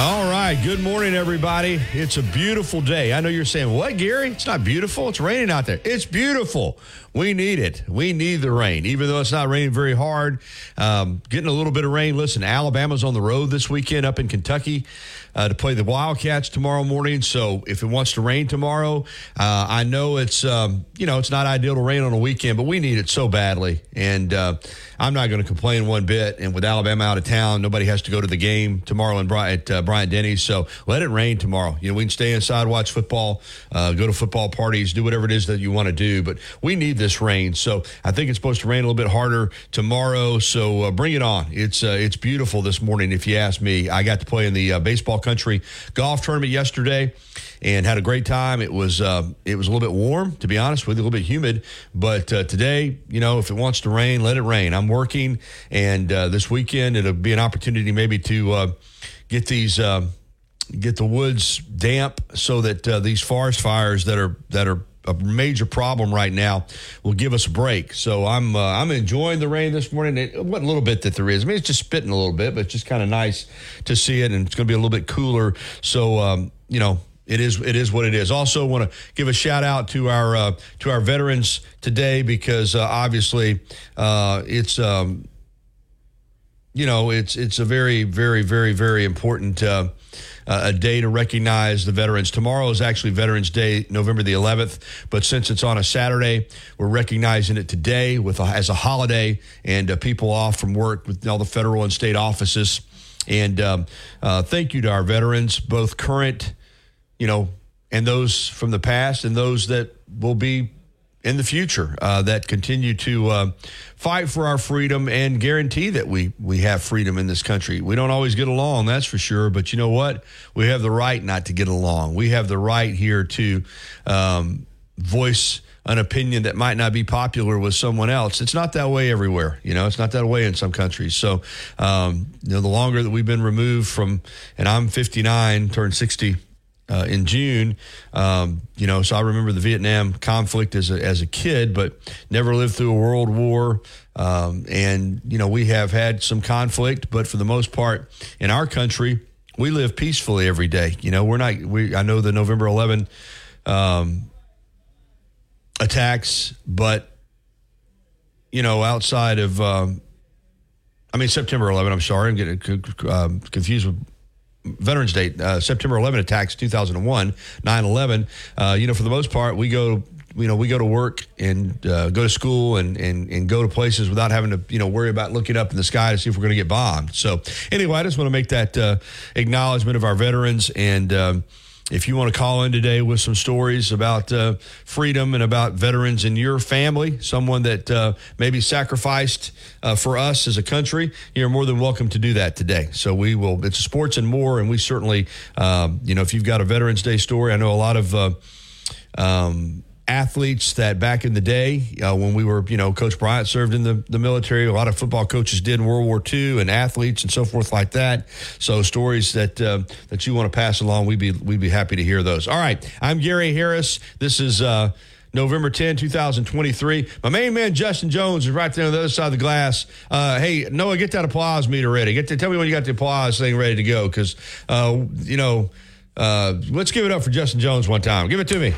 All right. Good morning, everybody. It's a beautiful day. I know you're saying, What, Gary? It's not beautiful. It's raining out there. It's beautiful. We need it. We need the rain, even though it's not raining very hard. Um, getting a little bit of rain. Listen, Alabama's on the road this weekend up in Kentucky uh, to play the Wildcats tomorrow morning. So if it wants to rain tomorrow, uh, I know it's um, you know it's not ideal to rain on a weekend, but we need it so badly, and uh, I'm not going to complain one bit. And with Alabama out of town, nobody has to go to the game tomorrow in at uh, Bryant Denny's. So let it rain tomorrow. You know we can stay inside, watch football, uh, go to football parties, do whatever it is that you want to do, but we need this rain. So I think it's supposed to rain a little bit harder tomorrow. So uh, bring it on. It's it's beautiful this morning. If you ask me, I got to play in the baseball country golf tournament yesterday and had a great time. It was uh, it was a little bit warm, to be honest with you, a little bit humid. But uh, today, you know, if it wants to rain, let it rain. I'm working, and uh, this weekend it'll be an opportunity maybe to uh, get these uh, get the woods damp so that uh, these forest fires that are that are a major problem right now will give us a break. So I'm uh, I'm enjoying the rain this morning. It, what a little bit that there is, I mean, it's just spitting a little bit, but it's just kind of nice to see it, and it's going to be a little bit cooler. So um, you know, it is it is what it is. Also, want to give a shout out to our uh, to our veterans today because uh, obviously uh, it's. Um, you know, it's it's a very, very, very, very important uh, a day to recognize the veterans. Tomorrow is actually Veterans Day, November the 11th, but since it's on a Saturday, we're recognizing it today with a, as a holiday and uh, people off from work with all the federal and state offices. And um, uh, thank you to our veterans, both current, you know, and those from the past, and those that will be in the future uh, that continue to uh, fight for our freedom and guarantee that we we have freedom in this country. We don't always get along, that's for sure. But you know what? We have the right not to get along. We have the right here to um, voice an opinion that might not be popular with someone else. It's not that way everywhere. You know, it's not that way in some countries. So, um, you know, the longer that we've been removed from, and I'm 59, turned 60 uh, in June. Um, you know, so I remember the Vietnam conflict as a, as a kid, but never lived through a world war. Um, and, you know, we have had some conflict, but for the most part in our country, we live peacefully every day. You know, we're not, we, I know the November 11 um, attacks, but, you know, outside of, um, I mean, September 11, I'm sorry, I'm getting um, confused with Veterans Day, uh, September 11 attacks, 2001, 9 11. Uh, you know, for the most part, we go you know we go to work and uh, go to school and, and and go to places without having to you know worry about looking up in the sky to see if we're going to get bombed. So anyway, I just want to make that uh, acknowledgement of our veterans and. Um, if you want to call in today with some stories about uh, freedom and about veterans in your family, someone that uh, maybe sacrificed uh, for us as a country, you're more than welcome to do that today. So we will. It's sports and more, and we certainly, um, you know, if you've got a Veterans Day story, I know a lot of. Uh, um, athletes that back in the day uh, when we were, you know, Coach Bryant served in the, the military. A lot of football coaches did in World War II, and athletes and so forth like that. So stories that uh, that you want to pass along, we'd be we'd be happy to hear those. All right, I'm Gary Harris. This is. Uh, November 10, 2023. My main man, Justin Jones, is right there on the other side of the glass. Uh, hey, Noah, get that applause meter ready. Get to, tell me when you got the applause thing ready to go because, uh, you know, uh, let's give it up for Justin Jones one time. Give it to me.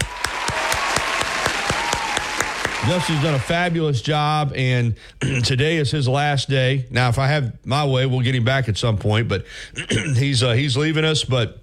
Justin's done a fabulous job, and today is his last day. Now, if I have my way, we'll get him back at some point, but he's uh, he's leaving us. But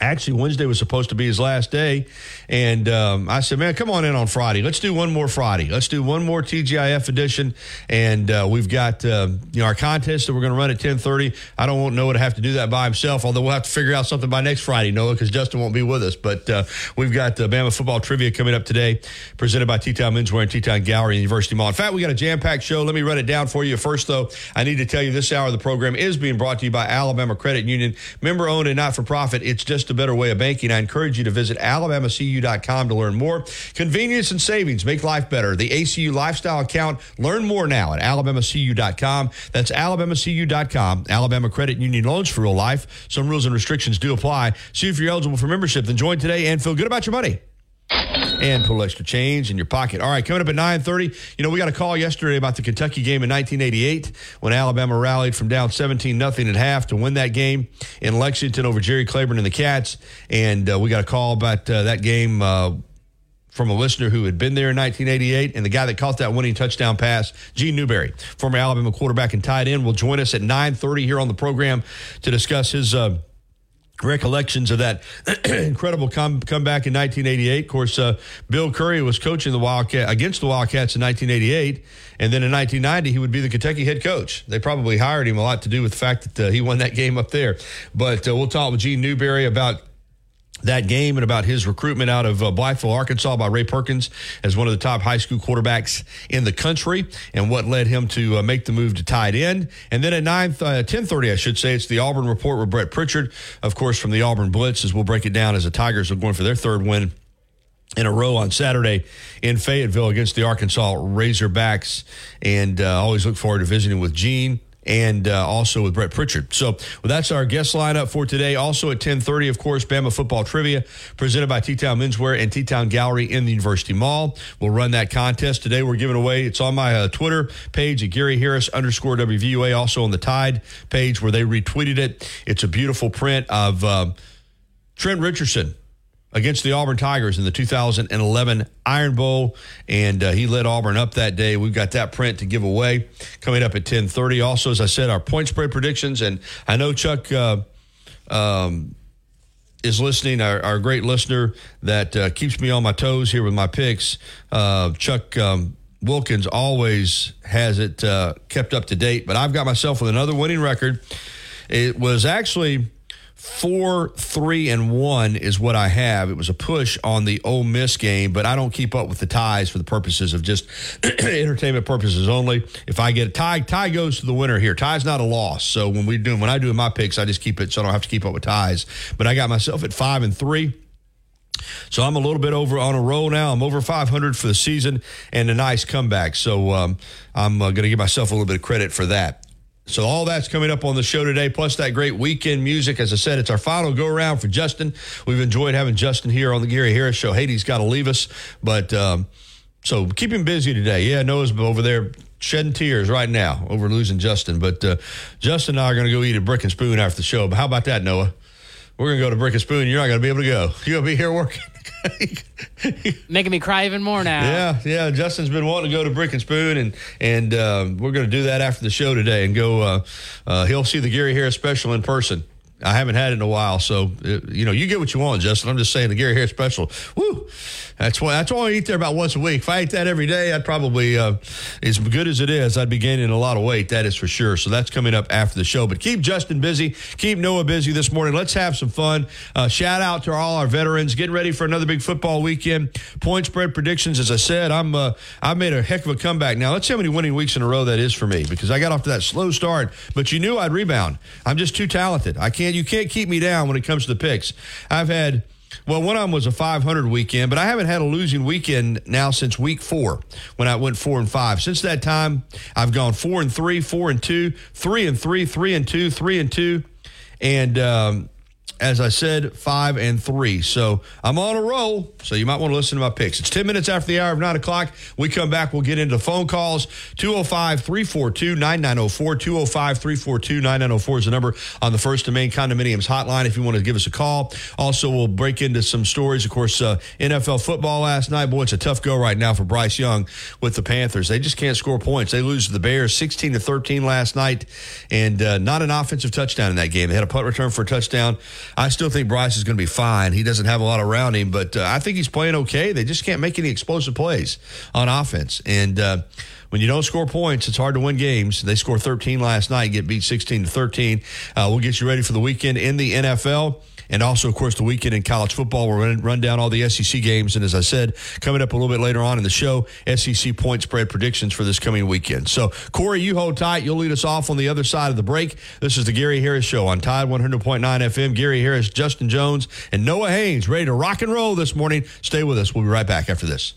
Actually, Wednesday was supposed to be his last day. And um, I said, man, come on in on Friday. Let's do one more Friday. Let's do one more TGIF edition. And uh, we've got uh, you know our contest that we're going to run at 1030. I don't want Noah to have to do that by himself, although we'll have to figure out something by next Friday, Noah, because Justin won't be with us. But uh, we've got uh, Bama football trivia coming up today, presented by T-Town Menswear and T-Town Gallery University Mall. In fact, we got a jam-packed show. Let me run it down for you. First, though, I need to tell you this hour of the program is being brought to you by Alabama Credit Union. Member-owned and not-for-profit. It's just a better way of banking. I encourage you to visit alabamacu.com to learn more. Convenience and savings make life better. The ACU lifestyle account. Learn more now at alabamacu.com. That's alabamacu.com. Alabama Credit Union loans for real life. Some rules and restrictions do apply. See if you're eligible for membership. Then join today and feel good about your money and pull extra change in your pocket. All right, coming up at 9:30, you know, we got a call yesterday about the Kentucky game in 1988 when Alabama rallied from down 17 nothing at half to win that game in Lexington over Jerry Claiborne and the Cats, and uh, we got a call about uh, that game uh, from a listener who had been there in 1988, and the guy that caught that winning touchdown pass, Gene Newberry, former Alabama quarterback and tight end, will join us at 9:30 here on the program to discuss his uh, recollections of that incredible come, comeback in 1988. Of course, uh, Bill Curry was coaching the Wildcat against the Wildcats in 1988, and then in 1990 he would be the Kentucky head coach. They probably hired him a lot to do with the fact that uh, he won that game up there. But uh, we'll talk with Gene Newberry about that game and about his recruitment out of uh, Blytheville, Arkansas by Ray Perkins as one of the top high school quarterbacks in the country and what led him to uh, make the move to tight end. And then at 9, uh, 1030, I should say, it's the Auburn Report with Brett Pritchard, of course, from the Auburn Blitz, as we'll break it down as the Tigers are going for their third win in a row on Saturday in Fayetteville against the Arkansas Razorbacks. And uh, always look forward to visiting with Gene and uh, also with Brett Pritchard. So well, that's our guest lineup for today. Also at 1030, of course, Bama Football Trivia presented by T-Town Menswear and T-Town Gallery in the University Mall. We'll run that contest today. We're giving away, it's on my uh, Twitter page at Gary Harris underscore WVUA, also on the Tide page where they retweeted it. It's a beautiful print of uh, Trent Richardson against the Auburn Tigers in the 2011 Iron Bowl, and uh, he led Auburn up that day. We've got that print to give away coming up at 10:30. Also, as I said, our point spread predictions, and I know Chuck. Uh, um, is listening, our, our, great listener that uh, keeps me on my toes here with my picks. Uh, Chuck um, Wilkins always has it uh, kept up to date, but I've got myself with another winning record. It was actually Four, three, and one is what I have. It was a push on the Ole Miss game, but I don't keep up with the ties for the purposes of just entertainment purposes only. If I get a tie, tie goes to the winner here. Tie's not a loss. So when we do when I do my picks, I just keep it so I don't have to keep up with ties. But I got myself at five and three. So I'm a little bit over on a roll now. I'm over 500 for the season and a nice comeback. So um, I'm uh, going to give myself a little bit of credit for that. So all that's coming up on the show today, plus that great weekend music. As I said, it's our final go around for Justin. We've enjoyed having Justin here on the Gary Harris Show. Haiti's got to leave us, but um, so keep him busy today. Yeah, Noah's over there shedding tears right now over losing Justin, but uh, Justin and I are going to go eat a brick and spoon after the show. But how about that, Noah? We're going to go to brick and spoon. You're not going to be able to go. You're going to be here working. Making me cry even more now. Yeah, yeah. Justin's been wanting to go to Brick and Spoon, and and uh, we're going to do that after the show today, and go. Uh, uh, he'll see the Gary Harris special in person. I haven't had it in a while, so you know you get what you want, Justin. I'm just saying the Gary Harris special. Woo! That's why that's why I eat there about once a week. If I ate that every day, I'd probably uh, as good as it is, I'd be gaining a lot of weight. That is for sure. So that's coming up after the show. But keep Justin busy, keep Noah busy this morning. Let's have some fun. Uh, shout out to all our veterans getting ready for another big football weekend. Point spread predictions. As I said, I'm uh, I made a heck of a comeback. Now let's see how many winning weeks in a row that is for me because I got off to that slow start, but you knew I'd rebound. I'm just too talented. I can't. You can't keep me down when it comes to the picks. I've had well, one of them was a 500 weekend, but I haven't had a losing weekend now since week four when I went four and five. Since that time, I've gone four and three, four and two, three and three, three and two, three and two, and um, as I said, five and three. So I'm on a roll. So you might want to listen to my picks. It's 10 minutes after the hour of nine o'clock. We come back. We'll get into phone calls. 205 342 9904. 205 342 9904 is the number on the First and Main Condominiums hotline if you want to give us a call. Also, we'll break into some stories. Of course, uh, NFL football last night. Boy, it's a tough go right now for Bryce Young with the Panthers. They just can't score points. They lose to the Bears 16 to 13 last night and uh, not an offensive touchdown in that game. They had a punt return for a touchdown. I still think Bryce is going to be fine. He doesn't have a lot around him, but uh, I think he's playing okay. They just can't make any explosive plays on offense. And uh, when you don't score points, it's hard to win games. They scored 13 last night, get beat 16 to 13. Uh, we'll get you ready for the weekend in the NFL. And also, of course, the weekend in college football. We're going to run down all the SEC games. And as I said, coming up a little bit later on in the show, SEC point spread predictions for this coming weekend. So, Corey, you hold tight. You'll lead us off on the other side of the break. This is the Gary Harris Show on Tide 100.9 FM. Gary Harris, Justin Jones, and Noah Haynes ready to rock and roll this morning. Stay with us. We'll be right back after this.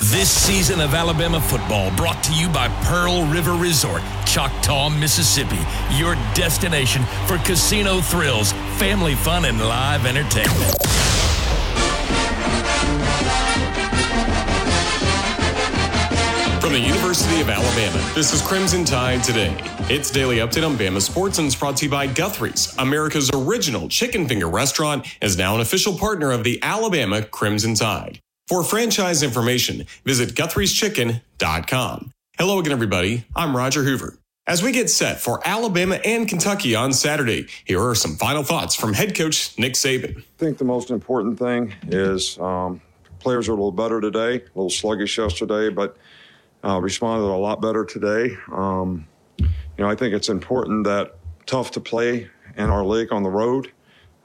This season of Alabama football brought to you by Pearl River Resort, Choctaw, Mississippi, your destination for casino thrills, family fun, and live entertainment. From the University of Alabama, this is Crimson Tide Today. Its daily update on Bama sports and is brought to you by Guthrie's, America's original chicken finger restaurant, is now an official partner of the Alabama Crimson Tide. For franchise information, visit guthrie'schicken.com. Hello again, everybody. I'm Roger Hoover. As we get set for Alabama and Kentucky on Saturday, here are some final thoughts from head coach Nick Saban. I think the most important thing is um, players are a little better today, a little sluggish yesterday, but uh, responded a lot better today. Um, you know, I think it's important that tough to play in our league on the road.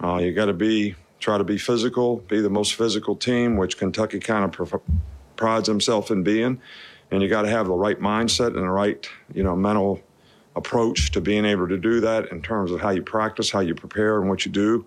Uh, you got to be try to be physical, be the most physical team, which Kentucky kind of pr- prides himself in being. And you got to have the right mindset and the right, you know, mental approach to being able to do that in terms of how you practice, how you prepare, and what you do,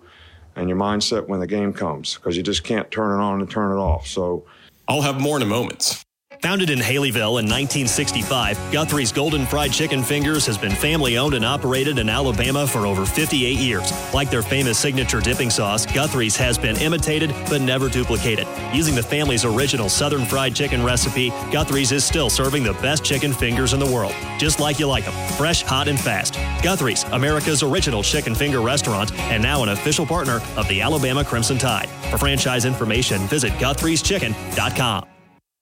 and your mindset when the game comes, because you just can't turn it on and turn it off. So, I'll have more in a moment. Founded in Haleyville in 1965, Guthrie's Golden Fried Chicken Fingers has been family owned and operated in Alabama for over 58 years. Like their famous signature dipping sauce, Guthrie's has been imitated but never duplicated. Using the family's original Southern fried chicken recipe, Guthrie's is still serving the best chicken fingers in the world, just like you like them, fresh, hot, and fast. Guthrie's, America's original chicken finger restaurant, and now an official partner of the Alabama Crimson Tide. For franchise information, visit guthrie'schicken.com.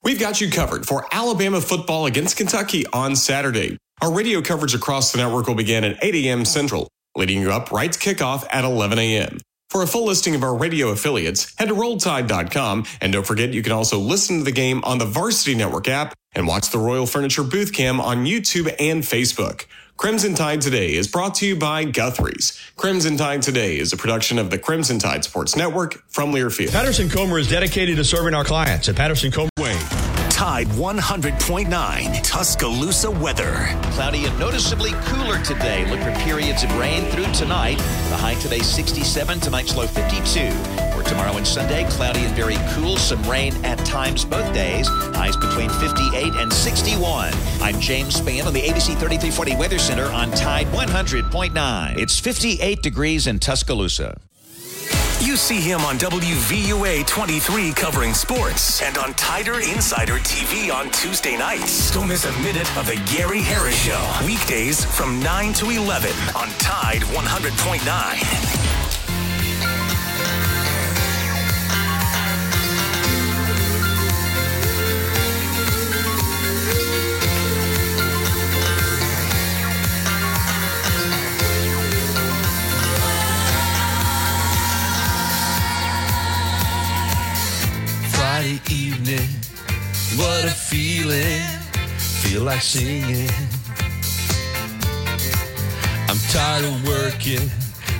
We've got you covered for Alabama football against Kentucky on Saturday. Our radio coverage across the network will begin at 8 a.m. Central, leading you up right to kickoff at 11 a.m. For a full listing of our radio affiliates, head to rolltide.com and don't forget you can also listen to the game on the Varsity Network app and watch the Royal Furniture Booth Cam on YouTube and Facebook. Crimson Tide Today is brought to you by Guthrie's. Crimson Tide Today is a production of the Crimson Tide Sports Network from Learfield. Patterson Comer is dedicated to serving our clients at Patterson Comer Way. Tide 100.9 Tuscaloosa weather. Cloudy and noticeably cooler today. Look for periods of rain through tonight. The high today 67, tonight's low 52. For tomorrow and Sunday, cloudy and very cool. Some rain at times both days. Highs between 58 and 61. I'm James Spann on the ABC 3340 Weather Center on Tide 100.9. It's 58 degrees in Tuscaloosa. You see him on WVUA 23 covering sports and on Tider Insider TV on Tuesday nights. Don't miss a minute of the Gary Harris Show. Weekdays from 9 to 11 on Tide 100.9. singing. I'm tired of working,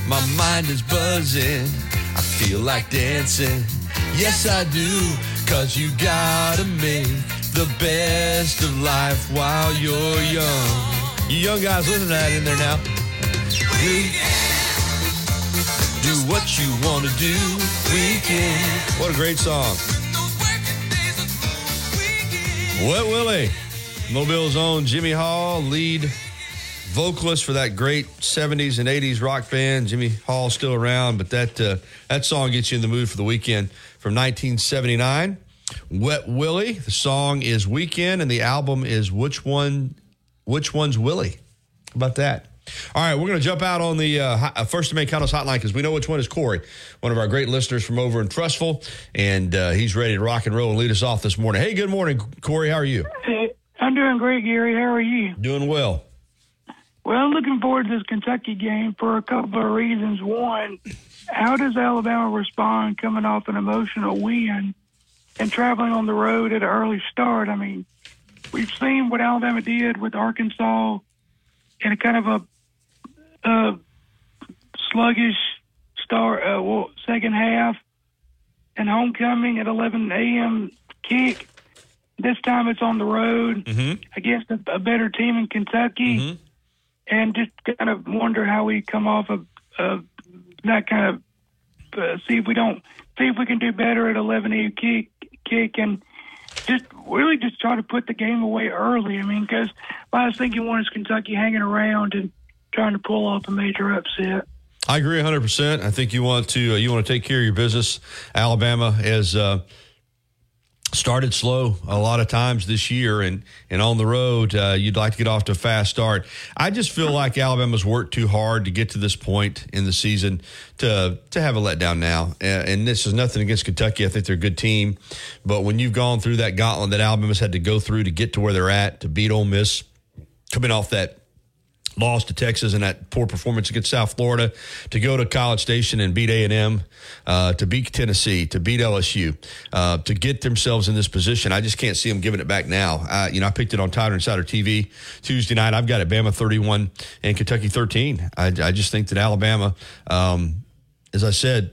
my mind is buzzing. I feel like dancing. Yes, I do, cause you gotta make the best of life while you're young. You young guys, listen to that in there now. Do what you want to do, weekend. What a great song. Wet Willie, Mobile's own Jimmy Hall, lead vocalist for that great 70s and 80s rock band. Jimmy Hall's still around, but that uh, that song gets you in the mood for the weekend from 1979. Wet Willie, the song is Weekend, and the album is Which One? Which One's Willie? How about that? All right, we're going to jump out on the uh, uh, First and Main Condos hotline because we know which one is Corey, one of our great listeners from over in Trussville, and uh, he's ready to rock and roll and lead us off this morning. Hey, good morning, Corey. How are you? I'm doing great, Gary. How are you? Doing well. Well, I'm looking forward to this Kentucky game for a couple of reasons. One, how does Alabama respond coming off an emotional win and traveling on the road at an early start? I mean, we've seen what Alabama did with Arkansas in a kind of a, a sluggish start, uh, well, second half, and homecoming at 11 a.m. kick. This time it's on the road Mm-hmm. against a, a better team in Kentucky, and just kind of wonder how we come off of, of that kind of uh, see if we don't see if we can do better at 11 a.m. kick kick and just really just try to put the game away early. I mean, because last thing you want is Kentucky hanging around and trying to pull off a major upset. I agree 100%. I think you want to uh, you want to take care of your business. Alabama has uh, started slow a lot of times this year and and on the road uh, you'd like to get off to a fast start. I just feel like Alabama's worked too hard to get to this point in the season to to have a letdown now. Uh, and this is nothing against Kentucky. I think they're a good team, but when you've gone through that gauntlet that Alabama's had to go through to get to where they're at, to beat Ole Miss coming off that loss to Texas and that poor performance against South Florida, to go to College Station and beat A and M, uh, to beat Tennessee, to beat LSU, uh, to get themselves in this position. I just can't see them giving it back now. Uh, you know, I picked it on Tider Insider TV Tuesday night. I've got it Bama 31 and Kentucky 13. I, I just think that Alabama, um, as I said,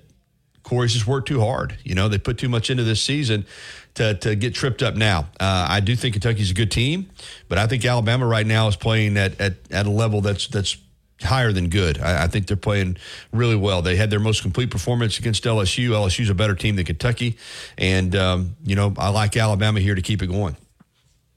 Corey's just worked too hard. You know, they put too much into this season to, to get tripped up now. Uh, I do think Kentucky's a good team, but I think Alabama right now is playing at, at, at a level that's that's higher than good. I, I think they're playing really well. They had their most complete performance against LSU. LSU's a better team than Kentucky, and um, you know I like Alabama here to keep it going.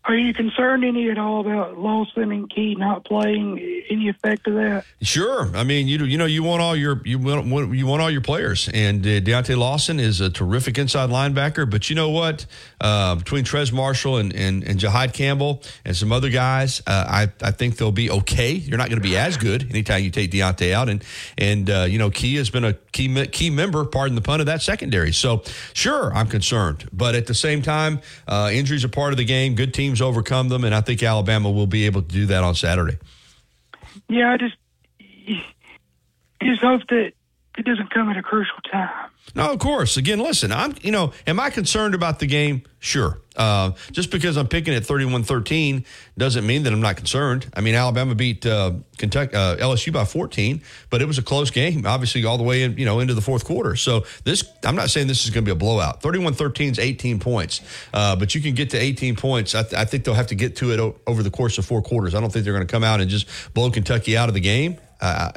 Are you concerned any at all about Lawson and Key not playing? Any effect of that? Sure. I mean, you you know you want all your you want you want all your players, and uh, Deontay Lawson is a terrific inside linebacker. But you know what? Uh, between Trez Marshall and, and and Campbell and some other guys, uh, I I think they'll be okay. You're not going to be as good anytime you take Deontay out, and and uh, you know Key has been a key key member, pardon the pun, of that secondary. So sure, I'm concerned, but at the same time, uh, injuries are part of the game. Good teams overcome them, and I think Alabama will be able to do that on Saturday. Yeah, I just just hope that it doesn't come at a crucial time. No, of course. Again, listen, I'm, you know, am I concerned about the game? Sure. Uh, just because I'm picking at 31 13 doesn't mean that I'm not concerned. I mean, Alabama beat uh, Kentucky, uh, LSU by 14, but it was a close game, obviously, all the way in, you know, into the fourth quarter. So this, I'm not saying this is going to be a blowout. 31 13 is 18 points, uh, but you can get to 18 points. I, th- I think they'll have to get to it o- over the course of four quarters. I don't think they're going to come out and just blow Kentucky out of the game.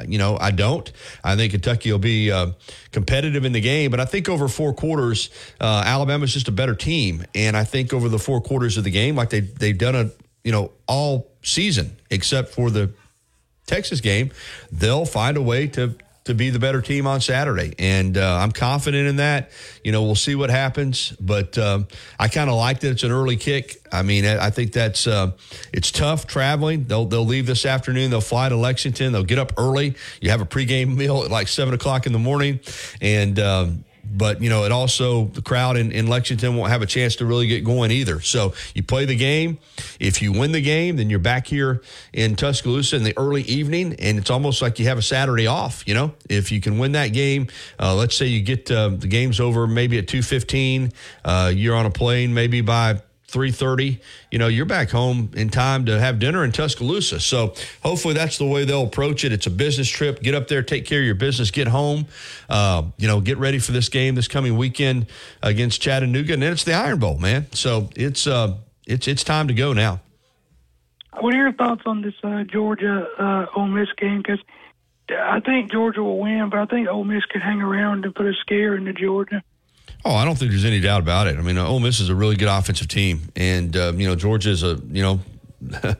You know, I don't. I think Kentucky will be uh, competitive in the game, but I think over four quarters, uh, Alabama's just a better team, and I think over the four quarters of the game, like they they've done a you know all season except for the Texas game, they'll find a way to to be the better team on Saturday, and uh, I'm confident in that. You know, we'll see what happens, but um, I kind of like that it's an early kick. I mean, I I think that's uh, it's tough traveling. They'll they'll leave this afternoon. They'll fly to Lexington. They'll get up early. You have a pregame meal at like seven o'clock in the morning, and. Um, but you know it also the crowd in, in lexington won't have a chance to really get going either. So you play the game. If you win the game then you're back here in tuscaloosa in the early evening and it's almost like you have a saturday off you know? If you can win that game uh, let's say you get uh, the game's over maybe at 2.15 uh, you're on a plane maybe by 3.30 you know you're back home in time to have dinner in tuscaloosa. So hopefully that's the way they'll approach it. It's a business trip. Get up there take care of your business get home uh, you know get ready for this game this coming weekend against chattanooga and then it's the iron bowl man. So it's uh it's it's time to go now. What are your thoughts on this uh, Georgia uh, Ole Miss game? Because I think Georgia will win, but I think Ole Miss could hang around and put a scare into Georgia. Oh, I don't think there's any doubt about it. I mean, Ole Miss is a really good offensive team, and uh, you know Georgia is a you know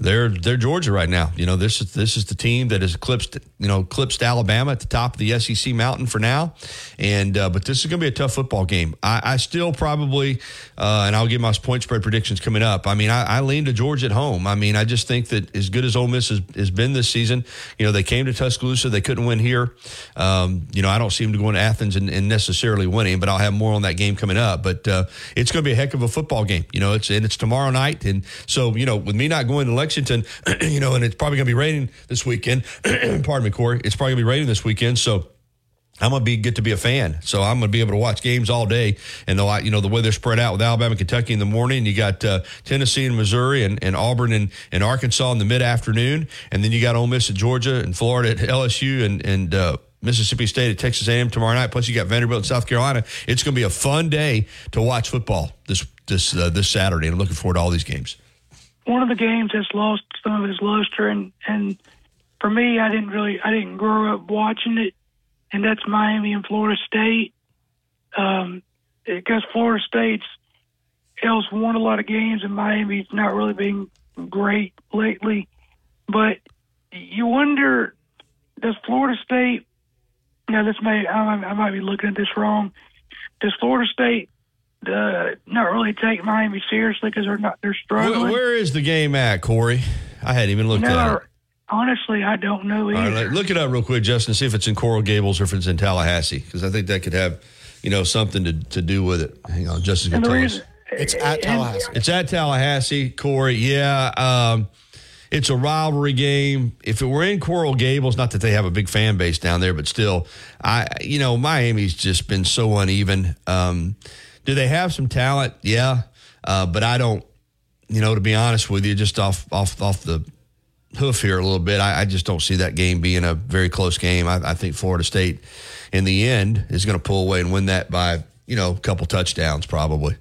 they're they're Georgia right now. You know this is this is the team that has eclipsed you know eclipsed Alabama at the top of the SEC mountain for now, and uh, but this is going to be a tough football game. I, I still probably uh, and I'll give my point spread predictions coming up. I mean, I, I lean to Georgia at home. I mean, I just think that as good as Ole Miss has, has been this season, you know they came to Tuscaloosa, they couldn't win here. Um, you know, I don't see them going to Athens and, and, necessarily winning, but I'll have more on that game coming up. But uh, it's going to be a heck of a football game. You know, it's and it's tomorrow night, and so you know. with me not going to Lexington, you know, and it's probably going to be raining this weekend. pardon me, Corey. It's probably going to be raining this weekend, so. I'm gonna be get to be a fan, so I'm gonna be able to watch games all day. And I, you know, the way they're spread out with Alabama, and Kentucky in the morning, you got uh, Tennessee and Missouri, and, and Auburn and, and Arkansas in the mid afternoon, and then you got Ole Miss at Georgia and Florida at LSU and and uh, Mississippi State at Texas A&M tomorrow night. Plus, you got Vanderbilt in South Carolina. It's going to be a fun day to watch football this this uh, this Saturday. I'm looking forward to all these games. One of the games has lost some of its luster, and and for me, I didn't really, I didn't grow up watching it, and that's Miami and Florida State. Um, because Florida State's else won a lot of games, and Miami's not really been great lately. But you wonder, does Florida State now this may I, I might be looking at this wrong. Does Florida State uh, not really take Miami seriously because they're not they're struggling? Where, where is the game at, Corey? I hadn't even looked no, at it. Honestly, I don't know either. All right, look it up real quick, Justin. See if it's in Coral Gables or if it's in Tallahassee, because I think that could have, you know, something to, to do with it. Hang on, Justin can tell us. It's at Tallahassee. It's at Tallahassee, Corey. Yeah. Um, it's a rivalry game. If it were in Coral Gables, not that they have a big fan base down there, but still, I you know Miami's just been so uneven. Um, do they have some talent? Yeah, uh, but I don't. You know, to be honest with you, just off off off the hoof here a little bit, I, I just don't see that game being a very close game. I, I think Florida State, in the end, is going to pull away and win that by you know a couple touchdowns probably.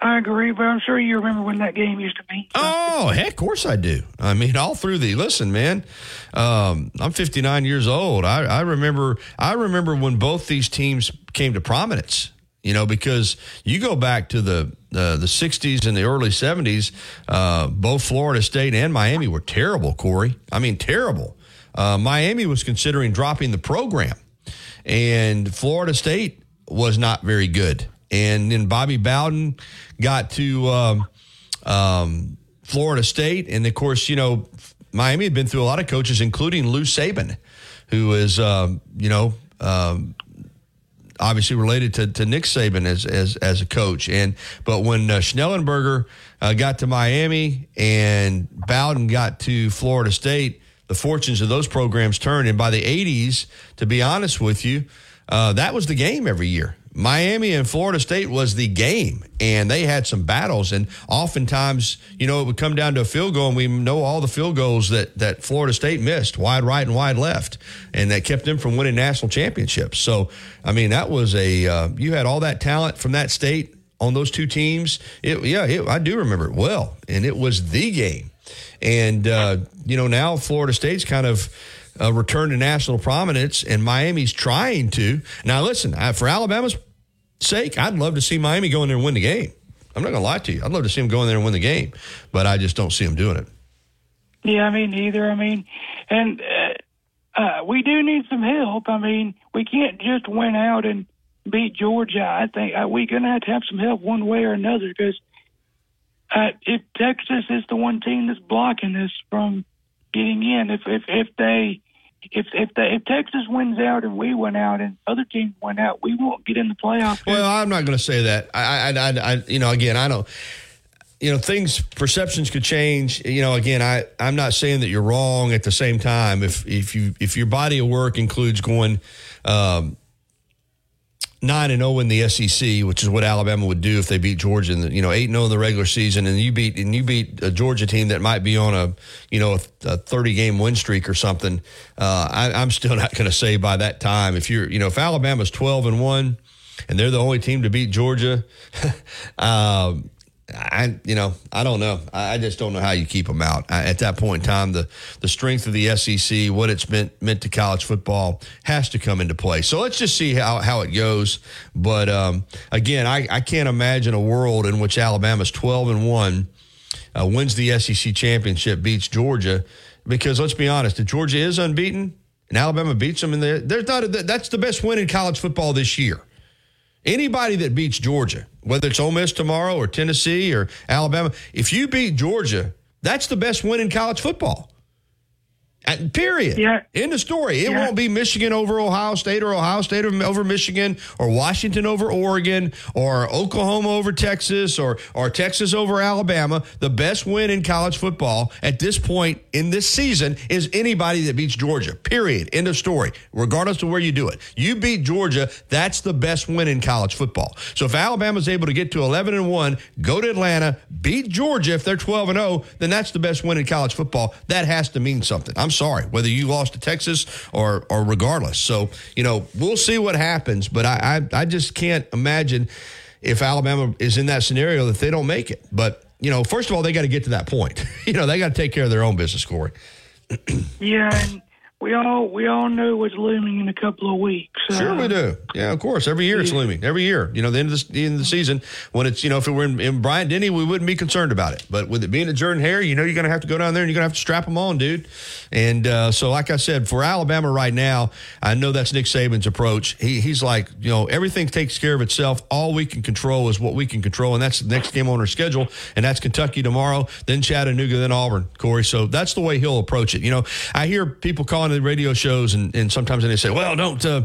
I agree, but I'm sure you remember when that game used to be. Oh, heck, of course I do. I mean, all through the listen, man. Um, I'm 59 years old. I, I remember. I remember when both these teams came to prominence. You know, because you go back to the uh, the 60s and the early 70s, uh, both Florida State and Miami were terrible. Corey, I mean, terrible. Uh, Miami was considering dropping the program, and Florida State was not very good. And then Bobby Bowden got to um, um, Florida State, and of course, you know, Miami had been through a lot of coaches, including Lou Saban, who is, um, you know, um, obviously related to, to Nick Saban as, as as a coach. And but when uh, Schnellenberger uh, got to Miami and Bowden got to Florida State, the fortunes of those programs turned. And by the '80s, to be honest with you, uh, that was the game every year. Miami and Florida State was the game, and they had some battles. And oftentimes, you know, it would come down to a field goal, and we know all the field goals that that Florida State missed, wide right and wide left, and that kept them from winning national championships. So, I mean, that was a uh, you had all that talent from that state on those two teams. It, yeah, it, I do remember it well, and it was the game. And uh, you know, now Florida State's kind of uh, return to national prominence, and Miami's trying to. Now, listen, for Alabama's sake, I'd love to see Miami go in there and win the game. I'm not going to lie to you. I'd love to see them go in there and win the game, but I just don't see them doing it. Yeah, I mean, neither. I mean, and uh, uh, we do need some help. I mean, we can't just win out and beat Georgia. I think uh, we're going to have to have some help one way or another because uh, if Texas is the one team that's blocking us from getting in, if if if they if if the, if Texas wins out and we win out and other teams win out, we won't get in the playoffs. Well, I'm not going to say that. I, I, I, I, you know, again, I don't. You know, things perceptions could change. You know, again, I I'm not saying that you're wrong. At the same time, if if you if your body of work includes going. Um, nine and zero oh in the SEC, which is what Alabama would do if they beat Georgia. In the, you know, eight and zero oh in the regular season, and you beat and you beat a Georgia team that might be on a you know a, thirty game win streak or something. Uh, I, I'm still not going to say by that time if you're you know if Alabama's twelve and one and they're the only team to beat Georgia. um, I, you know, I don't know. I just don't know how you keep them out I, at that point in time. The the strength of the SEC, what it's meant meant to college football, has to come into play. So let's just see how how it goes. But um, again, I, I can't imagine a world in which Alabama's twelve and one, uh, wins the SEC championship, beats Georgia, because let's be honest, if Georgia is unbeaten and Alabama beats them, and there's not a, that's the best win in college football this year. Anybody that beats Georgia, whether it's Ole Miss tomorrow or Tennessee or Alabama, if you beat Georgia, that's the best win in college football. Uh, period. Yeah. End of story. It Yeah. won't be Michigan over Ohio State or Ohio State over Michigan or Washington over Oregon or Oklahoma over Texas or, or Texas over Alabama. The best win in college football at this point in this season is anybody that beats Georgia. Period. End of story. Regardless of where you do it. You beat Georgia, that's the best win in college football. So if Alabama's able to get to 11 and 1, go to Atlanta, beat Georgia if they're 12 and 0, then that's the best win in college football. That has to mean something. I'm sorry, whether you lost to Texas or or regardless. So you know we'll see what happens, but I I, I just can't imagine if Alabama is in that scenario that they don't make it. But you know, first of all, they got to get to that point. you know, they got to take care of their own business, Corey. Yeah, and we all we all know what's looming in a couple of weeks. Sure, Uh, we do. Yeah, of course. Every year it's looming. Every year, you know, the end of the, the end of the season when it's you know if it were in, in Bryant Denny, we wouldn't be concerned about it. But with it being at Jordan Hare, you know, you're going to have to go down there and you're going to have to strap them on, dude. And uh, so, like I said, for Alabama right now, I know that's Nick Saban's approach. He, he's like, you know, everything takes care of itself. All we can control is what we can control, and that's the next game on our schedule, and that's Kentucky tomorrow, then Chattanooga, then Auburn, Corey. So that's the way he'll approach it. You know, I hear people calling the radio shows, and, and sometimes they say, well, don't uh,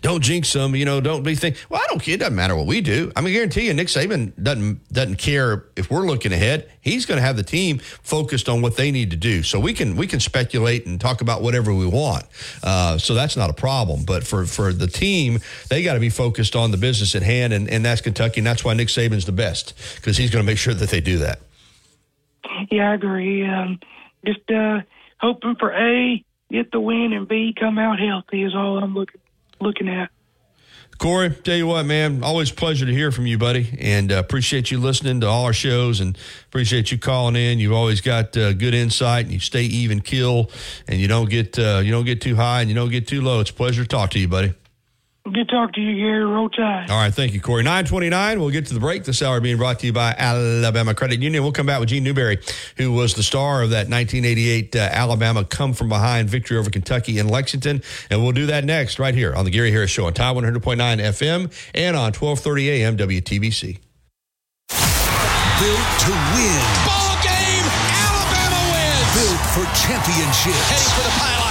don't jinx them. You know, don't be think. Well, I don't care. It doesn't matter what we do. I mean, I guarantee you, Nick Saban doesn't doesn't care if we're looking ahead. He's going to have the team focused on what they need to do. So we can we can speculate and talk about whatever we want. Uh, so that's not a problem. But for for the team, they got to be focused on the business at hand, and, and that's Kentucky, and that's why Nick Saban's the best because he's going to make sure that they do that. Yeah, I agree. Um, just uh, hoping for A, get the win, and B, come out healthy is all I'm looking looking at. Corey, tell you what, man, always pleasure to hear from you, buddy, and uh, appreciate you listening to all our shows, and appreciate you calling in. You've always got uh, good insight, and you stay even kill, and you don't get uh, you don't get too high, and you don't get too low. It's a pleasure to talk to you, buddy. Good talk to you, Gary. Roll Tide. All right, thank you, Corey. Nine twenty nine. We'll get to the break. This hour being brought to you by Alabama Credit Union. We'll come back with Gene Newberry, who was the star of that 1988 uh, Alabama come from behind victory over Kentucky in Lexington, and we'll do that next right here on the Gary Harris Show on Tide 100.9 FM and on 1230 AM WTBC. Built to win. Ball game. Alabama wins. Built for championship. Heading for the pylon.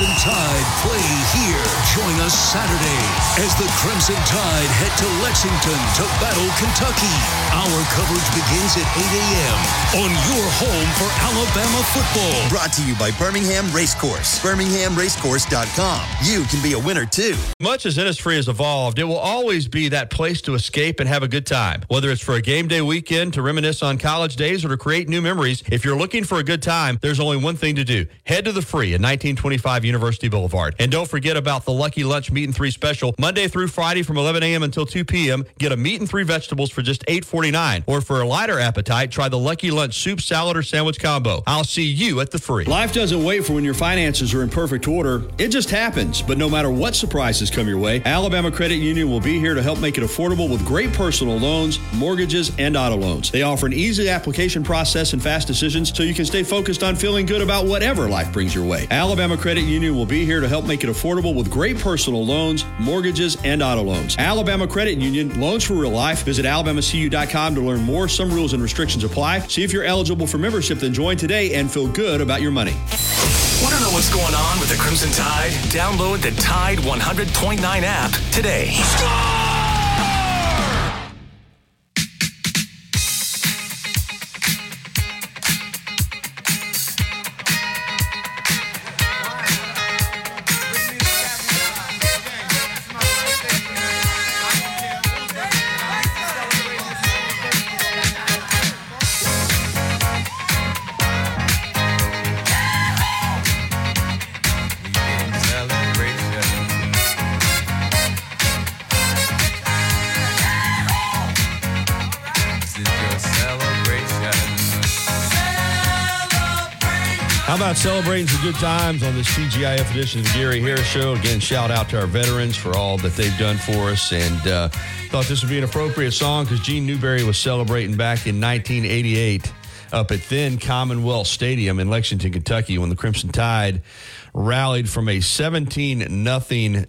Crimson Tide play here. Join us Saturday as the Crimson Tide head to Lexington to battle Kentucky. Our coverage begins at 8 a.m. on your home for Alabama football. Brought to you by Birmingham Racecourse. BirminghamRacecourse.com. You can be a winner too. Much as Innisfree has evolved, it will always be that place to escape and have a good time. Whether it's for a game day weekend, to reminisce on college days, or to create new memories, if you're looking for a good time, there's only one thing to do. Head to the free at 1925 University Boulevard. And don't forget about the Lucky Lunch Meat and Three special. Monday through Friday from 11 a.m. until 2 p.m. Get a meat and three vegetables for just $8.49. Or for a lighter appetite, try the Lucky Lunch soup, salad, or sandwich combo. I'll see you at the free. Life doesn't wait for when your finances are in perfect order. It just happens. But no matter what surprises come your way, Alabama Credit Union will be here to help make it affordable with great personal loans, mortgages, and auto loans. They offer an easy application process and fast decisions so you can stay focused on feeling good about whatever life brings your way. Alabama Credit Union will be here to help make it affordable with great personal loans, mortgages, and auto loans. Alabama Credit Union, loans for real life. Visit alabamacu.com to learn more. Some rules and restrictions apply. See if you're eligible for membership, then join today and feel good about your money. Want to know what's going on with the Crimson Tide? Download the Tide 100.9 app today. Celebrating some good times on this TGIF edition of the Gary Harris Show? Again, shout out to our veterans for all that they've done for us. And uh, thought this would be an appropriate song because Gene Newberry was celebrating back in 1988 up at then Commonwealth Stadium in Lexington, Kentucky, when the Crimson Tide rallied from a 17 nothing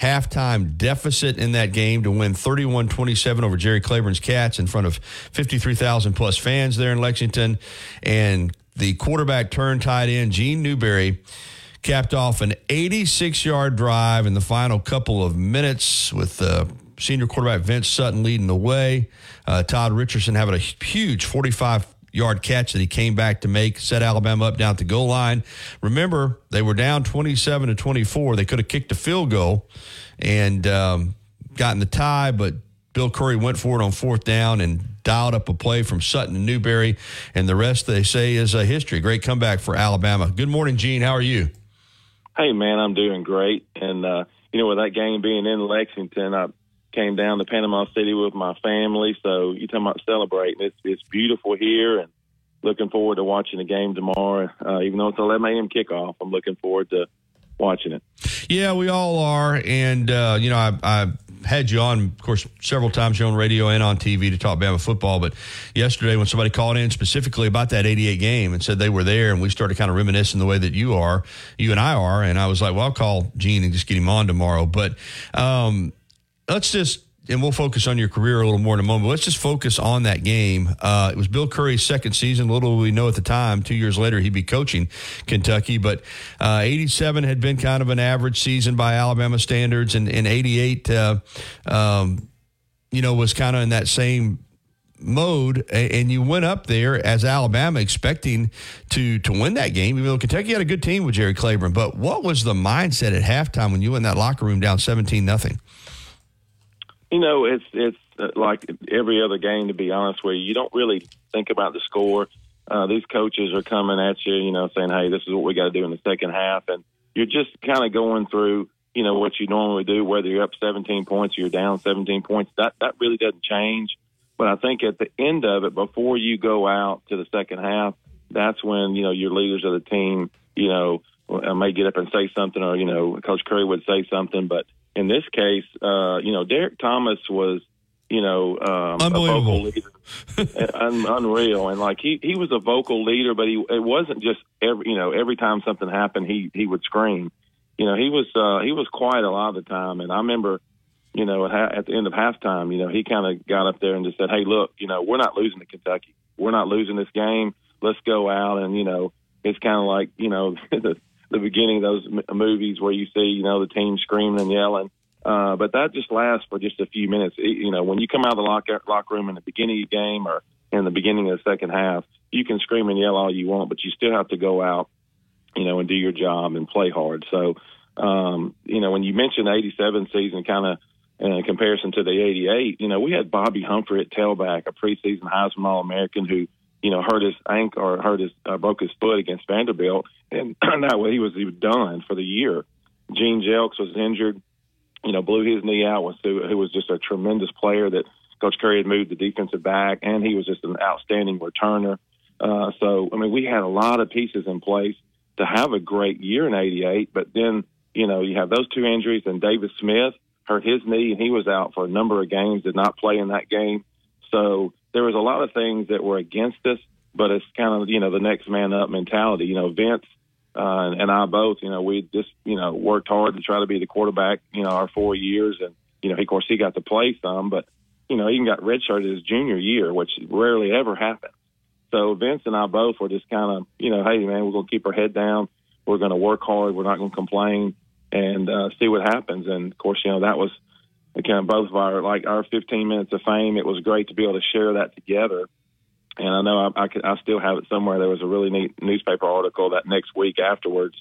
halftime deficit in that game to win 31 27 over Jerry Claiborne's Cats in front of 53,000 plus fans there in Lexington. And the quarterback turned tight end, Gene Newberry, capped off an 86 yard drive in the final couple of minutes with uh, senior quarterback Vince Sutton leading the way. Uh, Todd Richardson having a huge 45 yard catch that he came back to make, set Alabama up down at the goal line. Remember, they were down 27 to 24. They could have kicked a field goal and um, gotten the tie, but Bill Curry went for it on fourth down and dialed up a play from Sutton and Newberry. And the rest, they say, is a history. Great comeback for Alabama. Good morning, Gene. How are you? Hey, man, I'm doing great. And, uh, you know, with that game being in Lexington, I came down to Panama City with my family. So you talking about celebrating? It's it's beautiful here, and looking forward to watching the game tomorrow. Uh, even though it's 11 a.m. kickoff, I'm looking forward to watching it. Yeah, we all are, and uh, you know, I, I had you on, of course, several times You're on radio and on TV to talk Bama football. But yesterday, when somebody called in specifically about that 88 game and said they were there, and we started kind of reminiscing the way that you are, you and I are, and I was like, well, I'll call Gene and just get him on tomorrow. But um, let's just and we'll focus on your career a little more in a moment. Let's just focus on that game. Uh, it was Bill Curry's second season. Little we know at the time. Two years later, he'd be coaching Kentucky. But uh, 87 had been kind of an average season by Alabama standards, and, and 88, uh, um, you know, was kind of in that same mode. And you went up there as Alabama expecting to to win that game, even though Kentucky had a good team with Jerry Claiborne. But what was the mindset at halftime when you went in that locker room down 17 nothing? You know, it's it's uh, like every other game. To be honest with you, you don't really think about the score. Uh, these coaches are coming at you, you know, saying, "Hey, this is what we got to do in the second half," and you're just kind of going through, you know, what you normally do. Whether you're up 17 points or you're down 17 points, that that really doesn't change. But I think at the end of it, before you go out to the second half, that's when you know your leaders of the team, you know, may get up and say something, or you know, Coach Curry would say something, but in this case, uh, you know, Derrick Thomas was, you know, um, a vocal leader, Un- unreal, and like he he was a vocal leader, but he it wasn't just every you know every time something happened he he would scream. You know, he was uh, he was quiet a lot of the time, and I remember, you know, at, ha- at the end of halftime, you know, he kind of got up there and just said, "Hey, look, you know, we're not losing to Kentucky. We're not losing this game. Let's go out and you know." It's kind of like you know the the beginning of those m- movies where you see, you know, the team screaming and yelling. Uh, but that just lasts for just a few minutes. It, you know, when you come out of the locker, locker room in the beginning of the game or in the beginning of the second half, you can scream and yell all you want, but you still have to go out, you know, and do your job and play hard. So, um, you know, when you mentioned the 87 season kind of in comparison to the 88, you know, we had Bobby Humphrey at tailback, a preseason Heisman All-American who – you know, hurt his ankle or hurt his uh, broke his foot against Vanderbilt, and that way he was was done for the year. Gene Jelks was injured, you know, blew his knee out. Was who, who was just a tremendous player that Coach Curry had moved the defensive back, and he was just an outstanding returner. Uh, so, I mean, we had a lot of pieces in place to have a great year in '88. But then, you know, you have those two injuries, and David Smith hurt his knee, and he was out for a number of games, did not play in that game. So there was a lot of things that were against us, but it's kind of you know the next man up mentality. You know, Vince uh, and I both, you know, we just you know worked hard to try to be the quarterback. You know, our four years, and you know, of course, he got to play some, but you know, he even got redshirted his junior year, which rarely ever happens. So Vince and I both were just kind of, you know, hey man, we're gonna keep our head down. We're gonna work hard. We're not gonna complain and uh, see what happens. And of course, you know, that was kind of both of our like our 15 minutes of fame. It was great to be able to share that together. And I know I, I, could, I still have it somewhere. There was a really neat newspaper article that next week afterwards,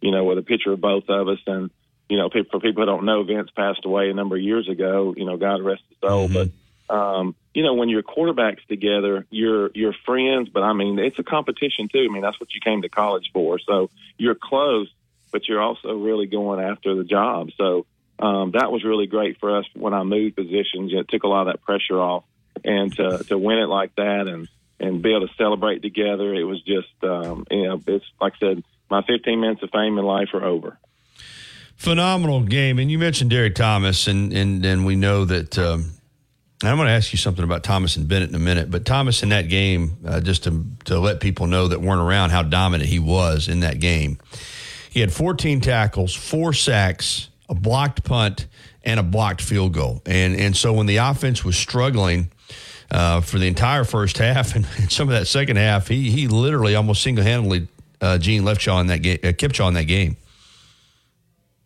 you know, with a picture of both of us. And, you know, people, for people who don't know, Vince passed away a number of years ago, you know, God rest his soul. Mm-hmm. But, um, you know, when your quarterbacks together, you're, you're friends, but I mean, it's a competition too. I mean, that's what you came to college for. So you're close, but you're also really going after the job. So, um, that was really great for us when I moved positions. It took a lot of that pressure off, and to to win it like that and and be able to celebrate together, it was just um, you know it's like I said, my 15 minutes of fame in life are over. Phenomenal game, and you mentioned Derrick Thomas, and and and we know that. Um, I'm going to ask you something about Thomas and Bennett in a minute, but Thomas in that game, uh, just to to let people know that weren't around how dominant he was in that game. He had 14 tackles, four sacks, a blocked punt, and a blocked field goal. And and so when the offense was struggling uh, for the entire first half and, some of that second half, he he literally almost single handedly uh, Gene Leftshaw in that game, uh, Kipshaw in that game.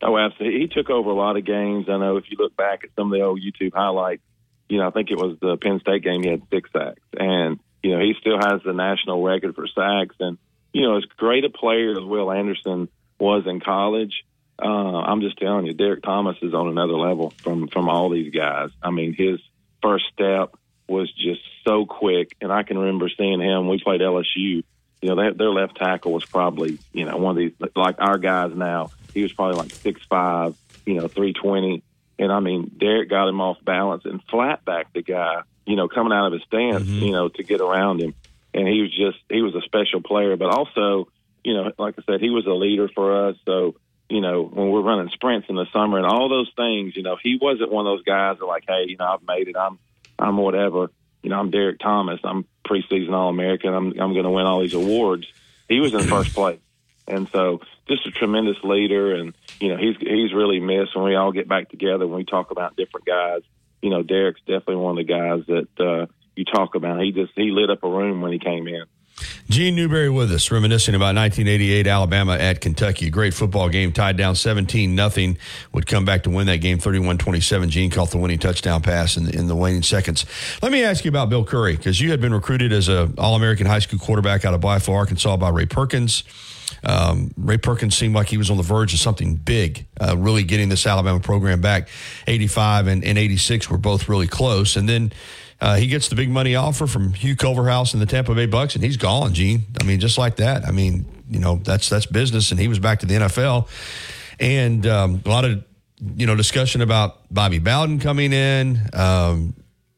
Oh, absolutely. He took over a lot of games. I know if you look back at some of the old YouTube highlights, you know, I think it was the Penn State game. He had six sacks, and you know he still has the national record for sacks. And you know, as great a player as Will Anderson was in college, uh, I'm just telling you, Derrick Thomas is on another level from from all these guys. I mean, his first step was just so quick, and I can remember seeing him. We played LSU. You know, they, their left tackle was probably you know one of these like our guys now. He was probably like six five, you know, three twenty, and I mean, Derrick got him off balance and flat backed the guy. You know, coming out of his stance, mm-hmm. you know, to get around him, and he was just he was a special player, but also, you know, like I said, he was a leader for us. So you know, when we're running sprints in the summer and all those things, you know, he wasn't one of those guys that like, hey, you know, I've made it. I'm, I'm whatever. You know, I'm Derrick Thomas. I'm preseason All American. I'm, I'm going to win all these awards. He was in first place, and so just a tremendous leader. And you know, he's he's really missed when we all get back together. When we talk about different guys, you know, Derrick's definitely one of the guys that uh, you talk about. He just he lit up a room when he came in. Gene Newberry with us, reminiscing about 1988 Alabama at Kentucky. Great football game, tied down 17 nothing. Would come back to win that game 31 27. Gene caught the winning touchdown pass in the, in the waning seconds. Let me ask you about Bill Curry, because you had been recruited as a All American high school quarterback out of Blytheville, Arkansas by Ray Perkins. Um, Ray Perkins seemed like he was on the verge of something big, uh, really getting this Alabama program back. 85 and, and 86 were both really close. And then uh, he gets the big money offer from Hugh Culverhouse and the Tampa Bay Bucks, and he's gone, Gene. I mean, just like that. I mean, you know, that's that's business, and he was back to the NFL. And um, a lot of you know discussion about Bobby Bowden coming in. Um,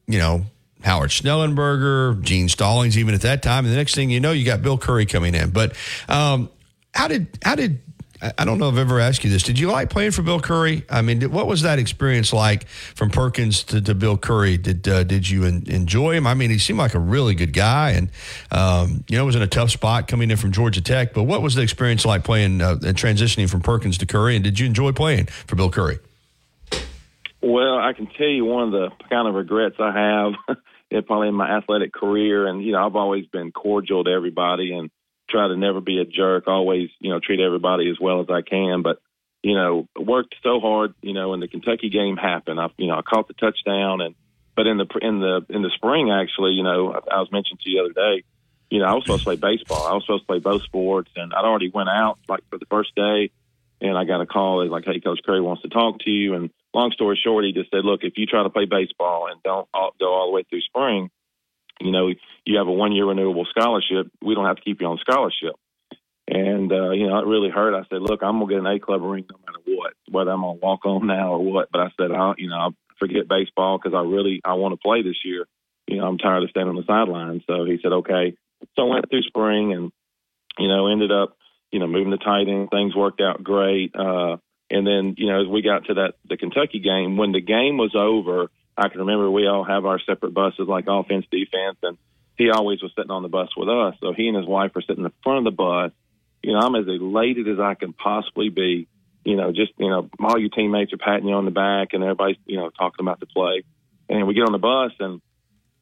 you know, Howard Schnellenberger, Gene Stallings, even at that time. And the next thing you know, you got Bill Curry coming in. But um, how did how did I don't know if I've ever asked you this. Did you like playing for Bill Curry? I mean, what was that experience like from Perkins to, to Bill Curry? Did uh, did you enjoy him? I mean, he seemed like a really good guy, and um, you know, was in a tough spot coming in from Georgia Tech. But what was the experience like playing uh, and transitioning from Perkins to Curry? And did you enjoy playing for Bill Curry? Well, I can tell you one of the kind of regrets I have, probably in my athletic career, and you know, I've always been cordial to everybody and try to never be a jerk, always, you know, treat everybody as well as I can. But, you know, worked so hard, you know, when the Kentucky game happened, I, you know, I caught the touchdown and, but in the, in the, in the spring, actually, you know, I, I was mentioned to you the other day, you know, I was supposed to play baseball. I was supposed to play both sports and I'd already went out like for the first day and I got a call. Like, Hey, Coach Curry wants to talk to you. And long story short, he just said, look, if you try to play baseball and don't go all the way through spring, you know, you have a one year renewable scholarship. We don't have to keep you on scholarship. And, uh, you know, it really hurt. I said, look, I'm going to get an A club ring no matter what, whether I'm going to walk on now or what. But I said, I'll, you know, I'll forget baseball because I really, I want to play this year. You know, I'm tired of standing on the sidelines. So he said, okay. So I went through spring and, you know, ended up, you know, moving to tight end. Things worked out great. Uh, and then, you know, as we got to that, the Kentucky game, when the game was over, I can remember we all have our separate buses, like offense, defense, and he always was sitting on the bus with us. So he and his wife were sitting in the front of the bus. You know, I'm as elated as I can possibly be. You know, just you know, all your teammates are patting you on the back, and everybody's you know talking about the play. And we get on the bus, and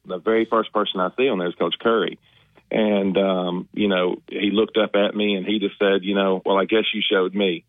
the very first person I see on there is Coach Curry. And um, you know, he looked up at me and he just said, you know, well, I guess you showed me.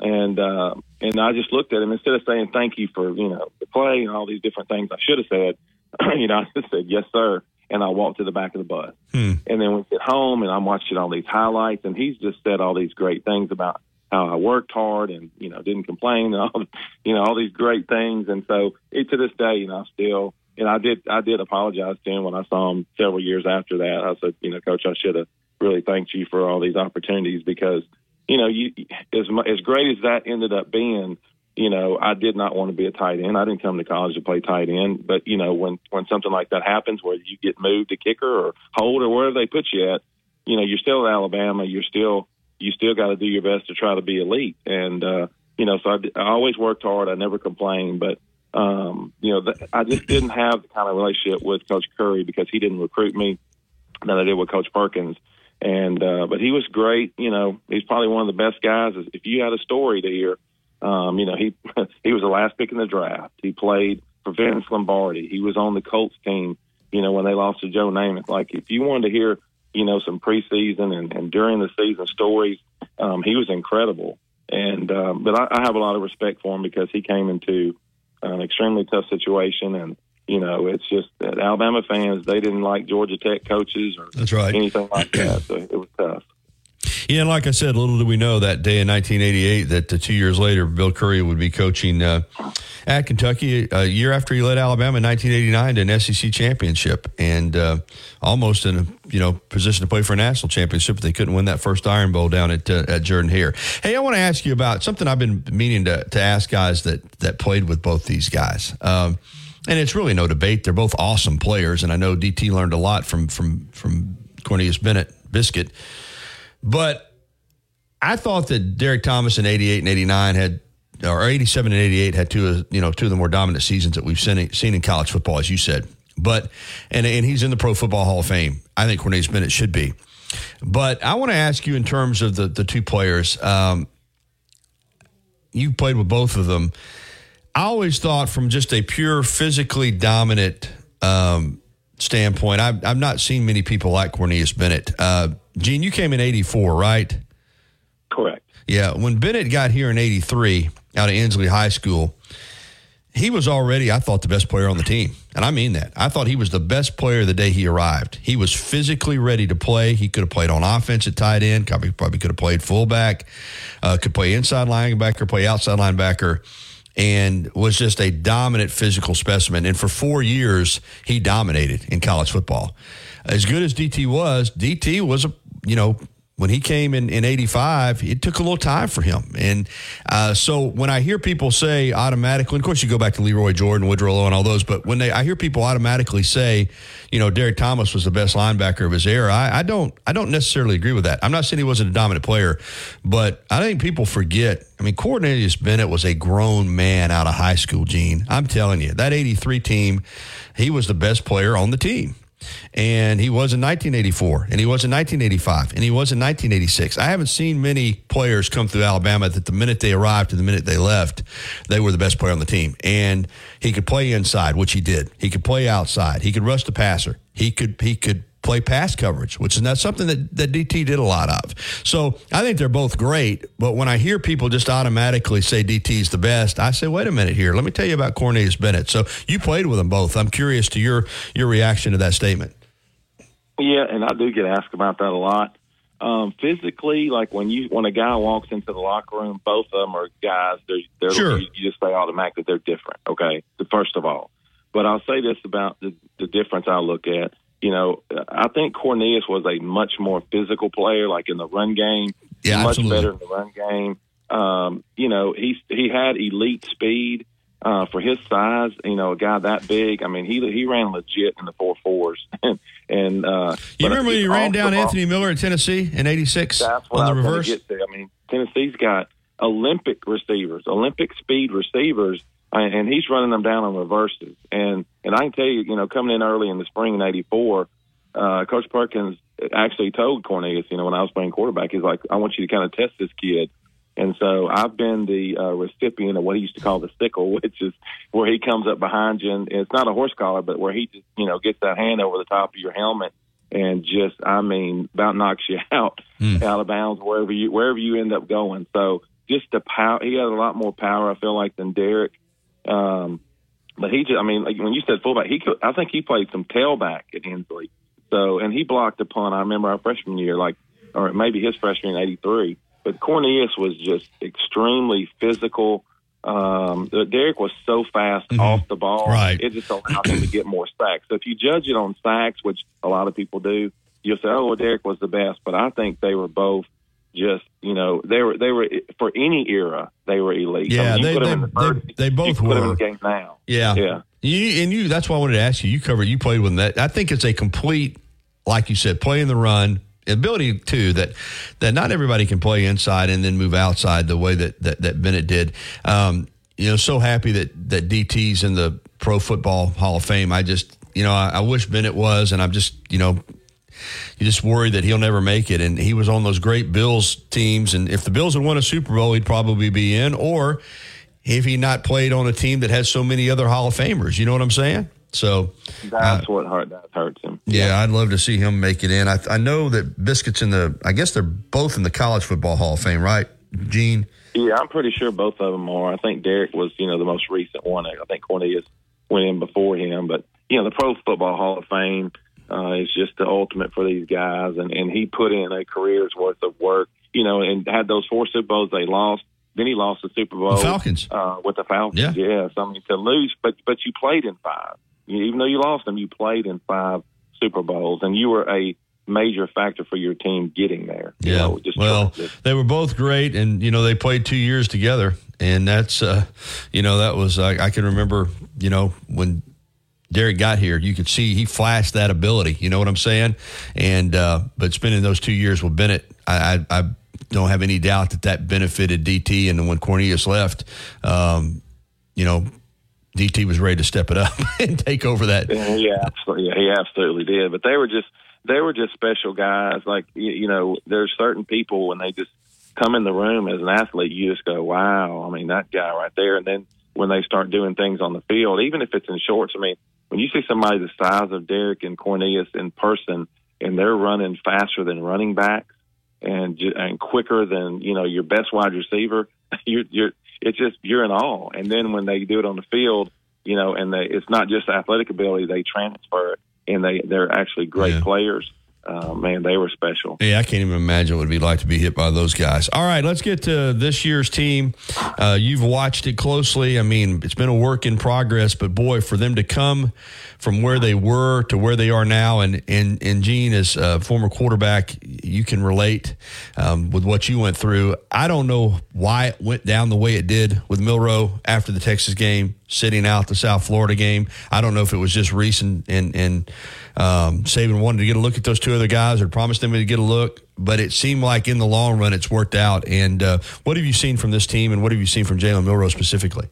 And uh, and I just looked at him instead of saying thank you for you know the play and all these different things I should have said. you know, I just said yes, sir, and I walked to the back of the bus. Hmm. And then we get home and I'm watching all these highlights, and he's just said all these great things about how I worked hard and you know didn't complain and all you know all these great things. And so it, to this day, you know, I still and I did I did apologize to him when I saw him several years after that. I said, you know, coach, I should have really thanked you for all these opportunities because you know, you as as great as that ended up being, you know, I did not want to be a tight end. I didn't come to college to play tight end, but you know, when when something like that happens, where you get moved to kicker or hold or wherever they put you at, you know, you're still at Alabama. You're still you still got to do your best to try to be elite. And uh, you know, so I, I always worked hard. I never complained, but um, you know, th- I just didn't have the kind of relationship with Coach Curry because he didn't recruit me that I did with Coach Perkins. And uh, but he was great. You know, he's probably one of the best guys. If you had a story to hear, Um, you know, he he was the last pick in the draft. He played for Vince Lombardi. He was on the Colts team. You know, when they lost to Joe Namath. Like, if you wanted to hear, you know, some preseason and, and during the season stories, um, he was incredible. And um, but I, I have a lot of respect for him because he came into an extremely tough situation and you know, it's just that Alabama fans they didn't like Georgia Tech coaches or That's right. anything like that. So it was tough. Yeah, and like I said, little did we know that day in 1988 that uh, two years later, Bill Curry would be coaching uh, at Kentucky a year after he led Alabama in 1989 to an SEC championship and uh, almost in a you know position to play for a national championship. But they couldn't win that first Iron Bowl down at uh, at Jordan Hare. Hey, I want to ask you about something I've been meaning to to ask guys that that played with both these guys. Um, and it's really no debate; they're both awesome players, and I know DT learned a lot from from from Cornelius Bennett Biscuit. But I thought that Derrick Thomas in 88 and 89 had, or 87 and 88 had two of, you know, two of the more dominant seasons that we've seen, seen in college football, as you said. But, and, and he's in the Pro Football Hall of Fame. I think Cornelius Bennett should be. But I want to ask you in terms of the, the two players, um, you played with both of them. I always thought from just a pure physically dominant um, standpoint, I've, I've not seen many people like Cornelius Bennett. Uh, Gene, you came in 84, right? Correct. Yeah. When Bennett got here in 83 out of Ensley High School, he was already, I thought, the best player on the team. And I mean that. I thought he was the best player the day he arrived. He was physically ready to play. He could have played on offense at tight end, probably, probably could have played fullback, uh, could play inside linebacker, play outside linebacker and was just a dominant physical specimen. And for four years, he dominated in college football. As good as DT was, DT was a, you know, when he came in, in 85, it took a little time for him. And uh, so when I hear people say automatically, of course, you go back to Lee Roy Jordan, Woodrow Lowe, and all those, but when they, I hear people automatically say, you know, Derrick Thomas was the best linebacker of his era, I, I don't, I don't necessarily agree with that. I'm not saying he wasn't a dominant player, but I think people forget. I mean, Cornelius Bennett was a grown man out of high school, Gene. I'm telling you, that 83 team, he was the best player on the team. And he was in 1984, and he was in 1985, and he was in 1986. I haven't seen many players come through Alabama that the minute they arrived to the minute they left, they were the best player on the team. And he could play inside, which he did. He could play outside. He could rush the passer. He could he could play pass coverage, which is not something that, that DT did a lot of. So I think they're both great. But when I hear people just automatically say DT's the best, I say, wait a minute here. Let me tell you about Cornelius Bennett. So you played with them both. I'm curious to your your reaction to that statement. Yeah, and I do get asked about that a lot. Um, physically, like when you when a guy walks into the locker room, both of them are guys. They're, they're sure. you, you just say automatically they're different. Okay, first of all, but I'll say this about the, the difference I look at you know, I think Cornelius was a much more physical player, like in the run game. Yeah, much absolutely. better in the run game. Um, you know, he he had elite speed uh, for his size. You know, a guy that big. I mean, he he ran legit in the four fours. and uh, You remember when he ran down Anthony Miller at Tennessee in '86 on the reverse? I mean, Tennessee's got Olympic receivers, Olympic speed receivers, uh, and he's running them down on reverses. And and I can tell you, you know, coming in early in the spring in '84, uh, Coach Perkins actually told Cornelius, you know, when I was playing quarterback, he's like, I want you to kind of test this kid. And so I've been the uh, recipient of what he used to call the sickle, which is where he comes up behind you, and it's not a horse collar, but where he just, you know, gets that hand over the top of your helmet and just, I mean, about knocks you out out of bounds wherever you wherever you end up going. So just the power, he had a lot more power, I feel like, than Derrick. Um, but he just, I mean, like when you said fullback, he could, I think he played some tailback at Ensley. So, and he blocked a punt. I remember our freshman year, like, or maybe his freshman in '83. But Cornelius was just extremely physical. Um, Derrick was so fast off the ball, Right. it just allowed him to get more sacks. So if you judge it on sacks, which a lot of people do, you'll say, "Oh, well, Derrick was the best." But I think they were both just, you know, they were they were for any era they were elite. Yeah, I mean, you they- they- in the 30s, they both could put them in were. the game now. Yeah. yeah. You, and you, that's why I wanted to ask you. You covered, you played with that. I think it's a complete, like you said, play in the run ability too. That that not everybody can play inside and then move outside the way that that, that Bennett did. Um, you know, so happy that that DT's in the Pro Football Hall of Fame. I just, you know, I, I wish Bennett was, and I'm just, you know. You just worry that he'll never make it. And he was on those great Bills teams, and if the Bills had won a Super Bowl, he'd probably be in. Or if he not played on a team that has so many other Hall of Famers, you know what I'm saying? So that's uh, what hurt that hurts him. Yeah, I'd love to see him make it in. I, I know that Biscuits in the. I guess they're both in the College Football Hall of Fame, right, Gene? Yeah, I'm pretty sure both of them are. I think Derrick was, you know, the most recent one. I think Cornelius went in before him, but you know, the Pro Football Hall of Fame uh, is just the ultimate for these guys, and and he put in a career's worth of work, you know, and had those four Super Bowls they lost. Then he lost the Super Bowl, the Falcons, uh, with the Falcons. Yeah. So I mean, to lose, but but you played in five. Even though you lost them, you played in five Super Bowls, and you were a major factor for your team getting there. Yeah. know, well, they were both great, and you know they played two years together, and that's uh, you know that was I can remember you know when Derrick got here, you could see he flashed that ability. You know what I'm saying? And uh, but spending those two years with Bennett, I, I, I don't have any doubt that that benefited DT. And when Cornelius left, um, you know, DT was ready to step it up and take over that. Yeah, absolutely. Yeah, he absolutely did. But they were just they were just special guys. Like you, you know, there's certain people when they just come in the room as an athlete, you just go, "Wow!" I mean, that guy right there. And then when they start doing things on the field, even if it's in shorts, I mean, when you see somebody the size of Derrick and Cornelius in person, and they're running faster than running backs and and quicker than you know your best wide receiver, you're you're it's just you're in awe. And then when they do it on the field, you know, and they it's not just athletic ability; they transfer it, and they they're actually great yeah. players. Uh, man, they were special. Yeah, I can't even imagine what it'd be like to be hit by those guys. All right, let's get to this year's team. Uh, you've watched it closely. I mean, it's been a work in progress, but boy, for them to come from where they were to where they are now, and and and Gene, as a former quarterback, you can relate um, with what you went through. I don't know why it went down the way it did with Milroe after the Texas game, sitting out the South Florida game. I don't know if it was just recent and and um, Saban wanted to get a look at those two other guys or promised them to get a look, but it seemed like in the long run it's worked out. And uh, what have you seen from this team, and what have you seen from Jalen Milroe specifically?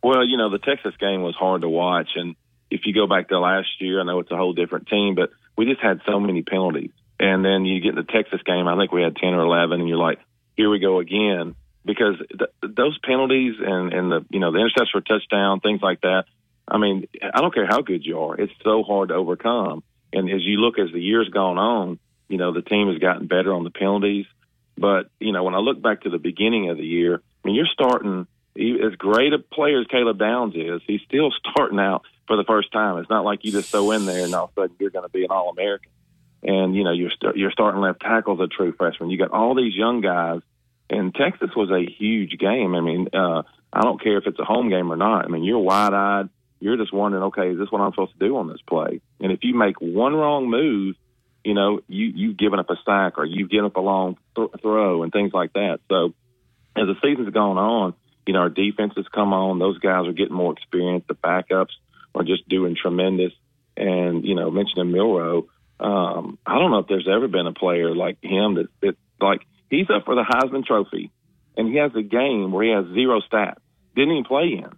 Well, you know, the Texas game was hard to watch, and if you go back to last year, I know it's a whole different team, but we just had so many penalties. And then you get in the Texas game, I think we had ten or eleven, and you're like, here we go again because th- those penalties and and the you know the interception for touchdown, things like that I mean, I don't care how good you are; it's so hard to overcome. And as you look as the years gone on, you know the team has gotten better on the penalties. But you know, when I look back to the beginning of the year, I mean, you're starting as great a player as Caleb Downs is. He's still starting out for the first time. It's not like you just throw in there and all of a sudden you're going to be an All American. And you know, you're st- you're starting left tackle as a true freshman. You got all these young guys, and Texas was a huge game. I mean, uh, I don't care if it's a home game or not. I mean, you're wide eyed you're just wondering, okay, is this what I'm supposed to do on this play? And if you make one wrong move, you know, you you've given up a sack or you've given up a long th- throw and things like that. So as the season's gone on, you know, our defenses come on; those guys are getting more experience. The backups are just doing tremendous. And you know, mentioning Milroe, um, I don't know if there's ever been a player like him that, that like he's up for the Heisman Trophy, and he has a game where he has zero stats, didn't even play in.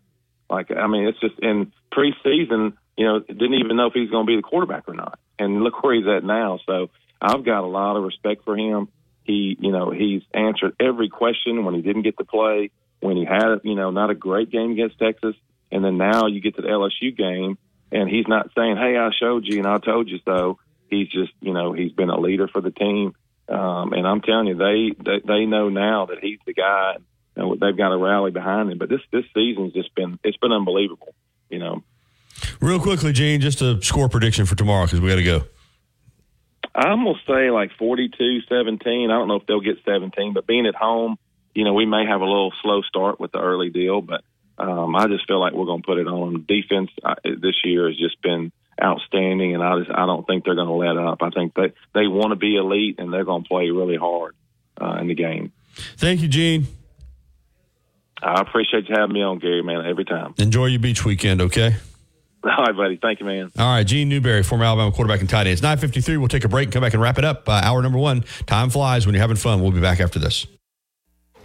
Like, I mean, it's just in preseason, you know, didn't even know if he's going to be the quarterback or not. And look where he's at now. So I've got a lot of respect for him. He, you know, he's answered every question when he didn't get to play, when he had, you know, not a great game against Texas. And then now you get to the LSU game and he's not saying, Hey, I showed you and I told you so. He's just, you know, he's been a leader for the team. Um, and I'm telling you, they, they, they know now that he's the guy know, they've got a rally behind them. But this this season's just been it's been unbelievable. You know. Real quickly, Gene, just a score prediction for tomorrow because we got to go. I'm gonna say like 42-17. I don't know if they'll get 17, but being at home, you know, we may have a little slow start with the early deal, but um, I just feel like we're gonna put it on. Defense uh, this year has just been outstanding, and I just I don't think they're going to let up. I think they they want to be elite, and they're going to play really hard uh, in the game. Thank you, Gene. I appreciate you having me on, Gary, man, every time. Enjoy your beach weekend, okay? All right, buddy. Thank you, man. All right, Gene Newberry, former Alabama quarterback and tight end. It's 953. We'll take a break and come back and wrap it up. Uh, hour number one. Time flies when you're having fun. We'll be back after this.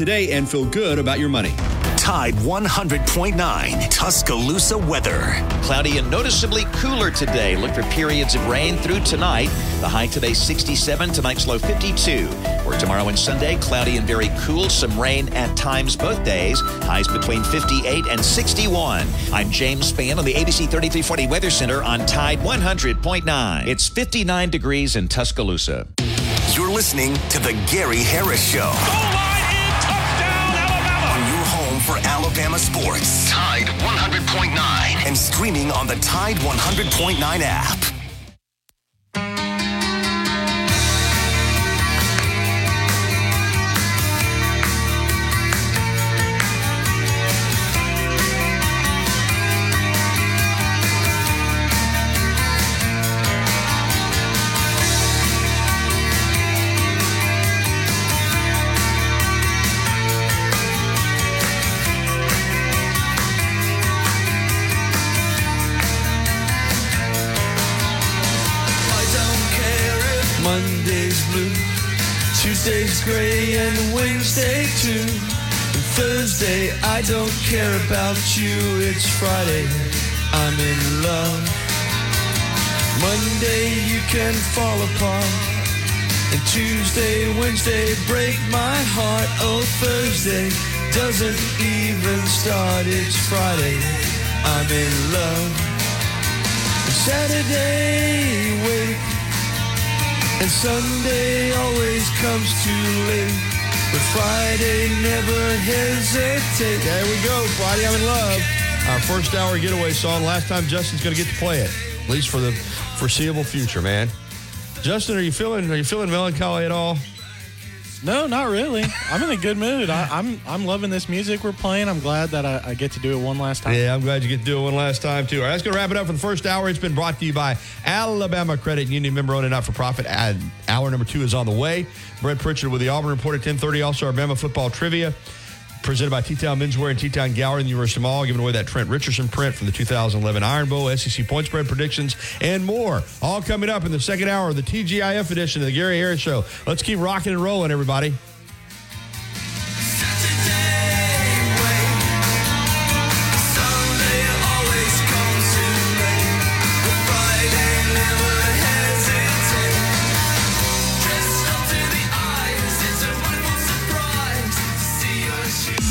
today and feel good about your money. Tide 100.9 Tuscaloosa weather. Cloudy and noticeably cooler today. Look for periods of rain through tonight. The high today 67, tonight's low 52. For tomorrow and Sunday, cloudy and very cool. Some rain at times both days. Highs between 58 and 61. I'm James Spann on the ABC 3340 Weather Center on Tide 100.9. It's 59 degrees in Tuscaloosa. You're listening to The Gary Harris Show. On your home for Alabama sports. Tide 100.9. And streaming on the Tide 100.9 app. I don't care about you. It's Friday, I'm in love. Monday, you can fall apart. And Tuesday, Wednesday, break my heart. Oh, Thursday doesn't even start. It's Friday, I'm in love. Saturday wait and Sunday always comes too late but Friday never hesitate There we go. Friday, I'm in love. Our first hour getaway song. Last time Justin's going to get to play it, at least for the foreseeable future, man. Justin, are you feeling? Are you feeling melancholy at all? No, not really. I'm in a good mood. I, I'm I'm loving this music we're playing. I'm glad that I, I get to do it one last time. Yeah, I'm glad you get to do it one last time, too. All right, that's to wrap it up for the first hour. It's been brought to you by Alabama Credit Union, member owned and not for profit. Hour number two is on the way. Brett Pritchard with the Auburn Report at 1030. Also, our Bama football trivia presented by T-Town Menswear and T-Town Gallery in the University Mall, giving away that Trent Richardson print from the 2011 Iron Bowl, SEC point spread predictions, and more. All coming up in the second hour of the TGIF edition of the Gary Harris Show. Let's keep rocking and rolling, everybody.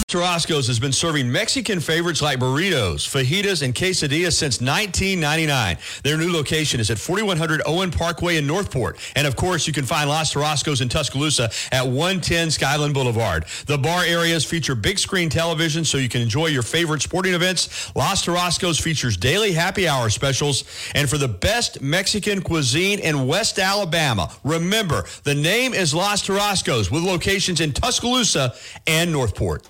Tarasco's has been serving Mexican favorites like burritos, fajitas, and quesadillas since 1999. Their new location is at 4100 Owen Parkway in Northport. And of course, you can find Los Tarasco's in Tuscaloosa at 110 Skyland Boulevard. The bar areas feature big screen television so you can enjoy your favorite sporting events. Los Tarasco's features daily happy hour specials. And for the best Mexican cuisine in West Alabama, remember the name is Los Tarasco's with locations in Tuscaloosa and Northport.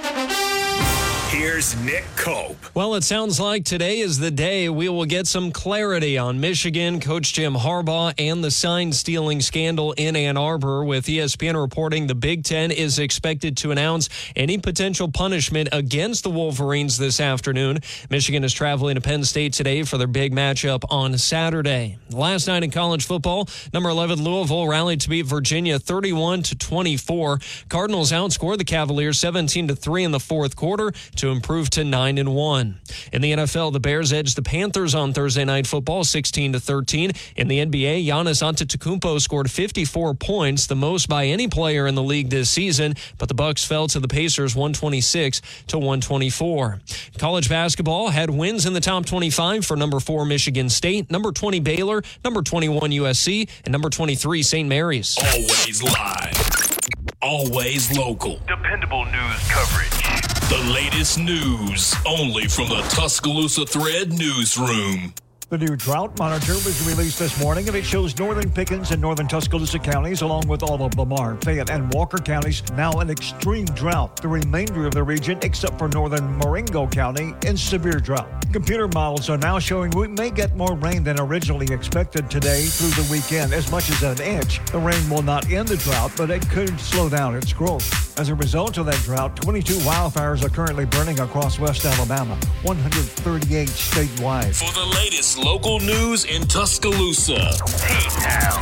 here's Nick Cope. Well, it sounds like today is the day we will get some clarity on Michigan, Coach Jim Harbaugh, and the sign stealing scandal in Ann Arbor. With ESPN reporting the Big Ten is expected to announce any potential punishment against the Wolverines this afternoon. Michigan is traveling to Penn State today for their big matchup on Saturday. Last night in college football, number 11 Louisville rallied to beat Virginia 31 to 24. Cardinals outscored the Cavaliers 17 to 3 in the fourth quarter to improve to 9 and 1. In the NFL, the Bears edged the Panthers on Thursday night football 16 to 13. In the NBA, Giannis Antetokounmpo scored 54 points, the most by any player in the league this season, but the Bucks fell to the Pacers 126 to 124. College basketball had wins in the top 25 for number 4 Michigan State, number 20 Baylor, number 21 USC, and number 23 St. Mary's. Always live. always local. Dependable news coverage. The latest news only from the Tuscaloosa Thread newsroom. The new drought monitor was released this morning, and it shows northern Pickens and northern Tuscaloosa counties, along with all of Lamar, Fayette, and Walker counties, now in extreme drought. The remainder of the region, except for northern Marengo County, in severe drought. Computer models are now showing we may get more rain than originally expected today through the weekend, as much as an inch. The rain will not end the drought, but it could slow down its growth. As a result of that drought, 22 wildfires are currently burning across West Alabama, 138 statewide. For the latest local news in Tuscaloosa, T-Town,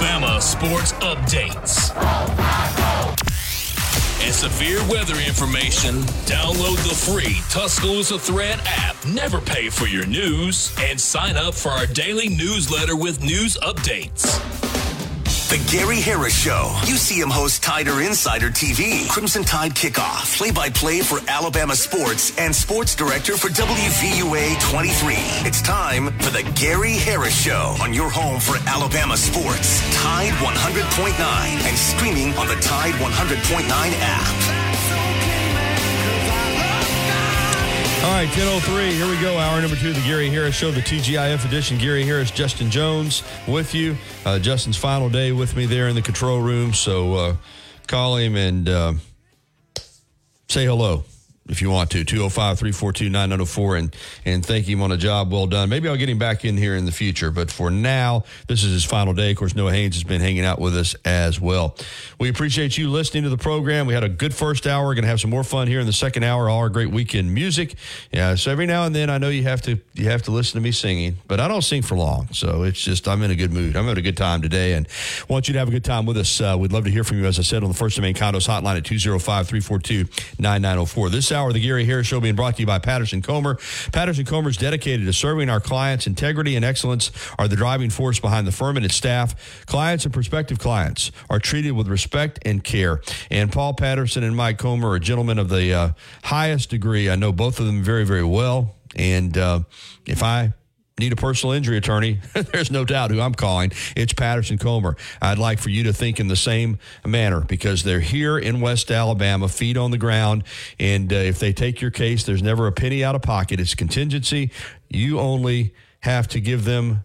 Bama Sports Updates. And severe weather information, download the free Tuscaloosa Thread app. Never pay for your news and sign up for our daily newsletter with news updates. The Gary Harris Show. UCM host Tider Insider TV. Crimson Tide Kickoff. Play by play for Alabama sports and sports director for WVUA 23. It's time for the Gary Harris Show on your home for Alabama sports. Tide 100.9 and streaming on the Tide 100.9 app. All right, 10.03, here we go. Hour number two of the Gary Harris Show, the TGIF edition. Gary Harris, Justin Jones with you. Uh, Justin's final day with me there in the control room. So uh, call him and uh, say hello if you want to. 205 342 9904 and and thank him on a job well done. Maybe I'll get him back in here in the future, but for now, this is his final day. Of course, Noah Haynes has been hanging out with us as well. We appreciate you listening to the program. We had a good first hour. We're going to have some more fun here in the second hour. All our great weekend music. Yeah, so every now and then I know you have to you have to listen to me singing, but I don't sing for long. So it's just I'm in a good mood. I'm having a good time today and want you to have a good time with us. Uh, we'd love to hear from you, as I said, on the First and Main Condos hotline at 205 342 9904. This hour, the Gary Harris Show being brought to you by Patterson Comer. Patterson Comer is dedicated to serving our clients. Integrity and excellence are the driving force behind the firm and its staff. Clients and prospective clients are treated with respect and care. And Paul Patterson and Mike Comer are gentlemen of the uh, highest degree. I know both of them very, very well. And uh, if I need a personal injury attorney, there's no doubt who I'm calling. It's Patterson Comer. I'd like for you to think in the same manner because they're here in West Alabama, feet on the ground. And uh, if they take your case, there's never a penny out of pocket. It's contingency. You only have to give them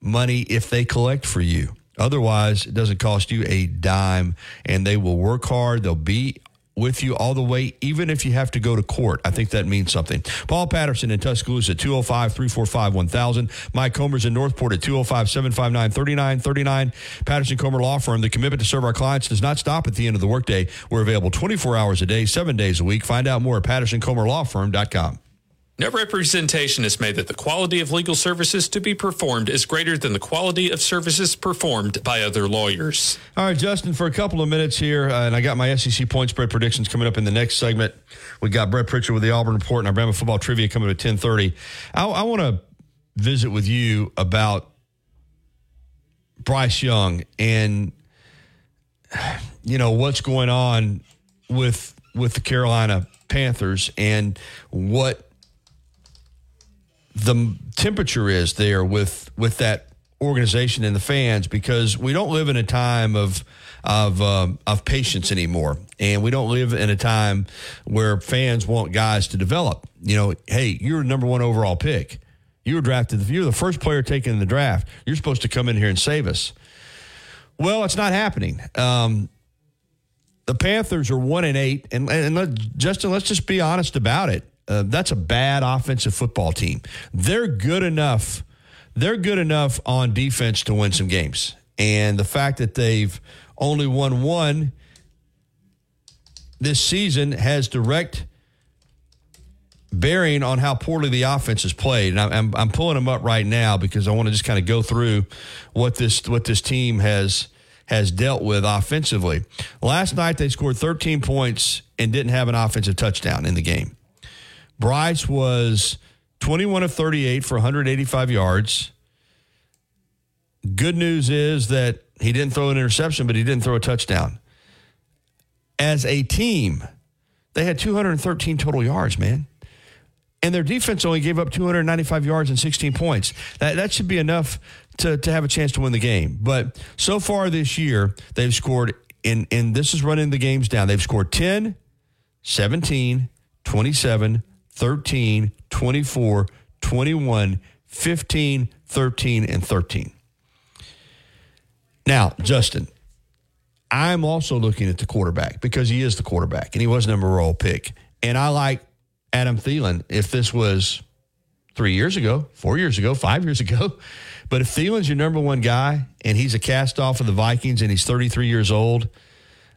money if they collect for you. Otherwise, it doesn't cost you a dime, and they will work hard. They'll be with you all the way, even if you have to go to court. I think that means something. Paul Patterson in Tuscaloosa, 205 345 1000. Mike Comer's in Northport at 205 759 3939. Patterson Comer Law Firm. The commitment to serve our clients does not stop at the end of the workday. We're available 24 hours a day, seven days a week. Find out more at pattersoncomerlawfirm.com. No representation is made that the quality of legal services to be performed is greater than the quality of services performed by other lawyers. All right, Justin, for a couple of minutes here, uh, and I got my SEC point spread predictions coming up in the next segment. We got Brett Pritchard with the Auburn Report and our Bama football trivia coming up at 1030. I, I want to visit with you about Bryce Young and, you know, what's going on with with the Carolina Panthers and what the temperature is there with with that organization and the fans because we don't live in a time of of um, of patience anymore, and we don't live in a time where fans want guys to develop. You know, hey, you're number one overall pick. You were drafted. You're the first player taken in the draft. You're supposed to come in here and save us. Well, it's not happening. Um, the Panthers are one and eight, and and let, Justin, let's just be honest about it. Uh, that's a bad offensive football team. They're good enough. They're good enough on defense to win some games. And the fact that they've only won one this season has direct bearing on how poorly the offense is played. And I'm, I'm pulling them up right now because I want to just kind of go through what this what this team has has dealt with offensively. Last night they scored 13 points and didn't have an offensive touchdown in the game. Bryce was 21 of 38 for 185 yards. Good news is that he didn't throw an interception, but he didn't throw a touchdown. As a team, they had 213 total yards, man. And their defense only gave up 295 yards and 16 points. That, that should be enough to, to have a chance to win the game. But so far this year, they've scored and and this is running the games down. They've scored 10, 17, 27, 13, 24, 21, 15, 13, and 13. Now, Justin, I'm also looking at the quarterback because he is the quarterback and he was number roll pick. And I like Adam Thielen if this was three years ago, four years ago, five years ago. But if Thielen's your number one guy and he's a cast off of the Vikings and he's 33 years old,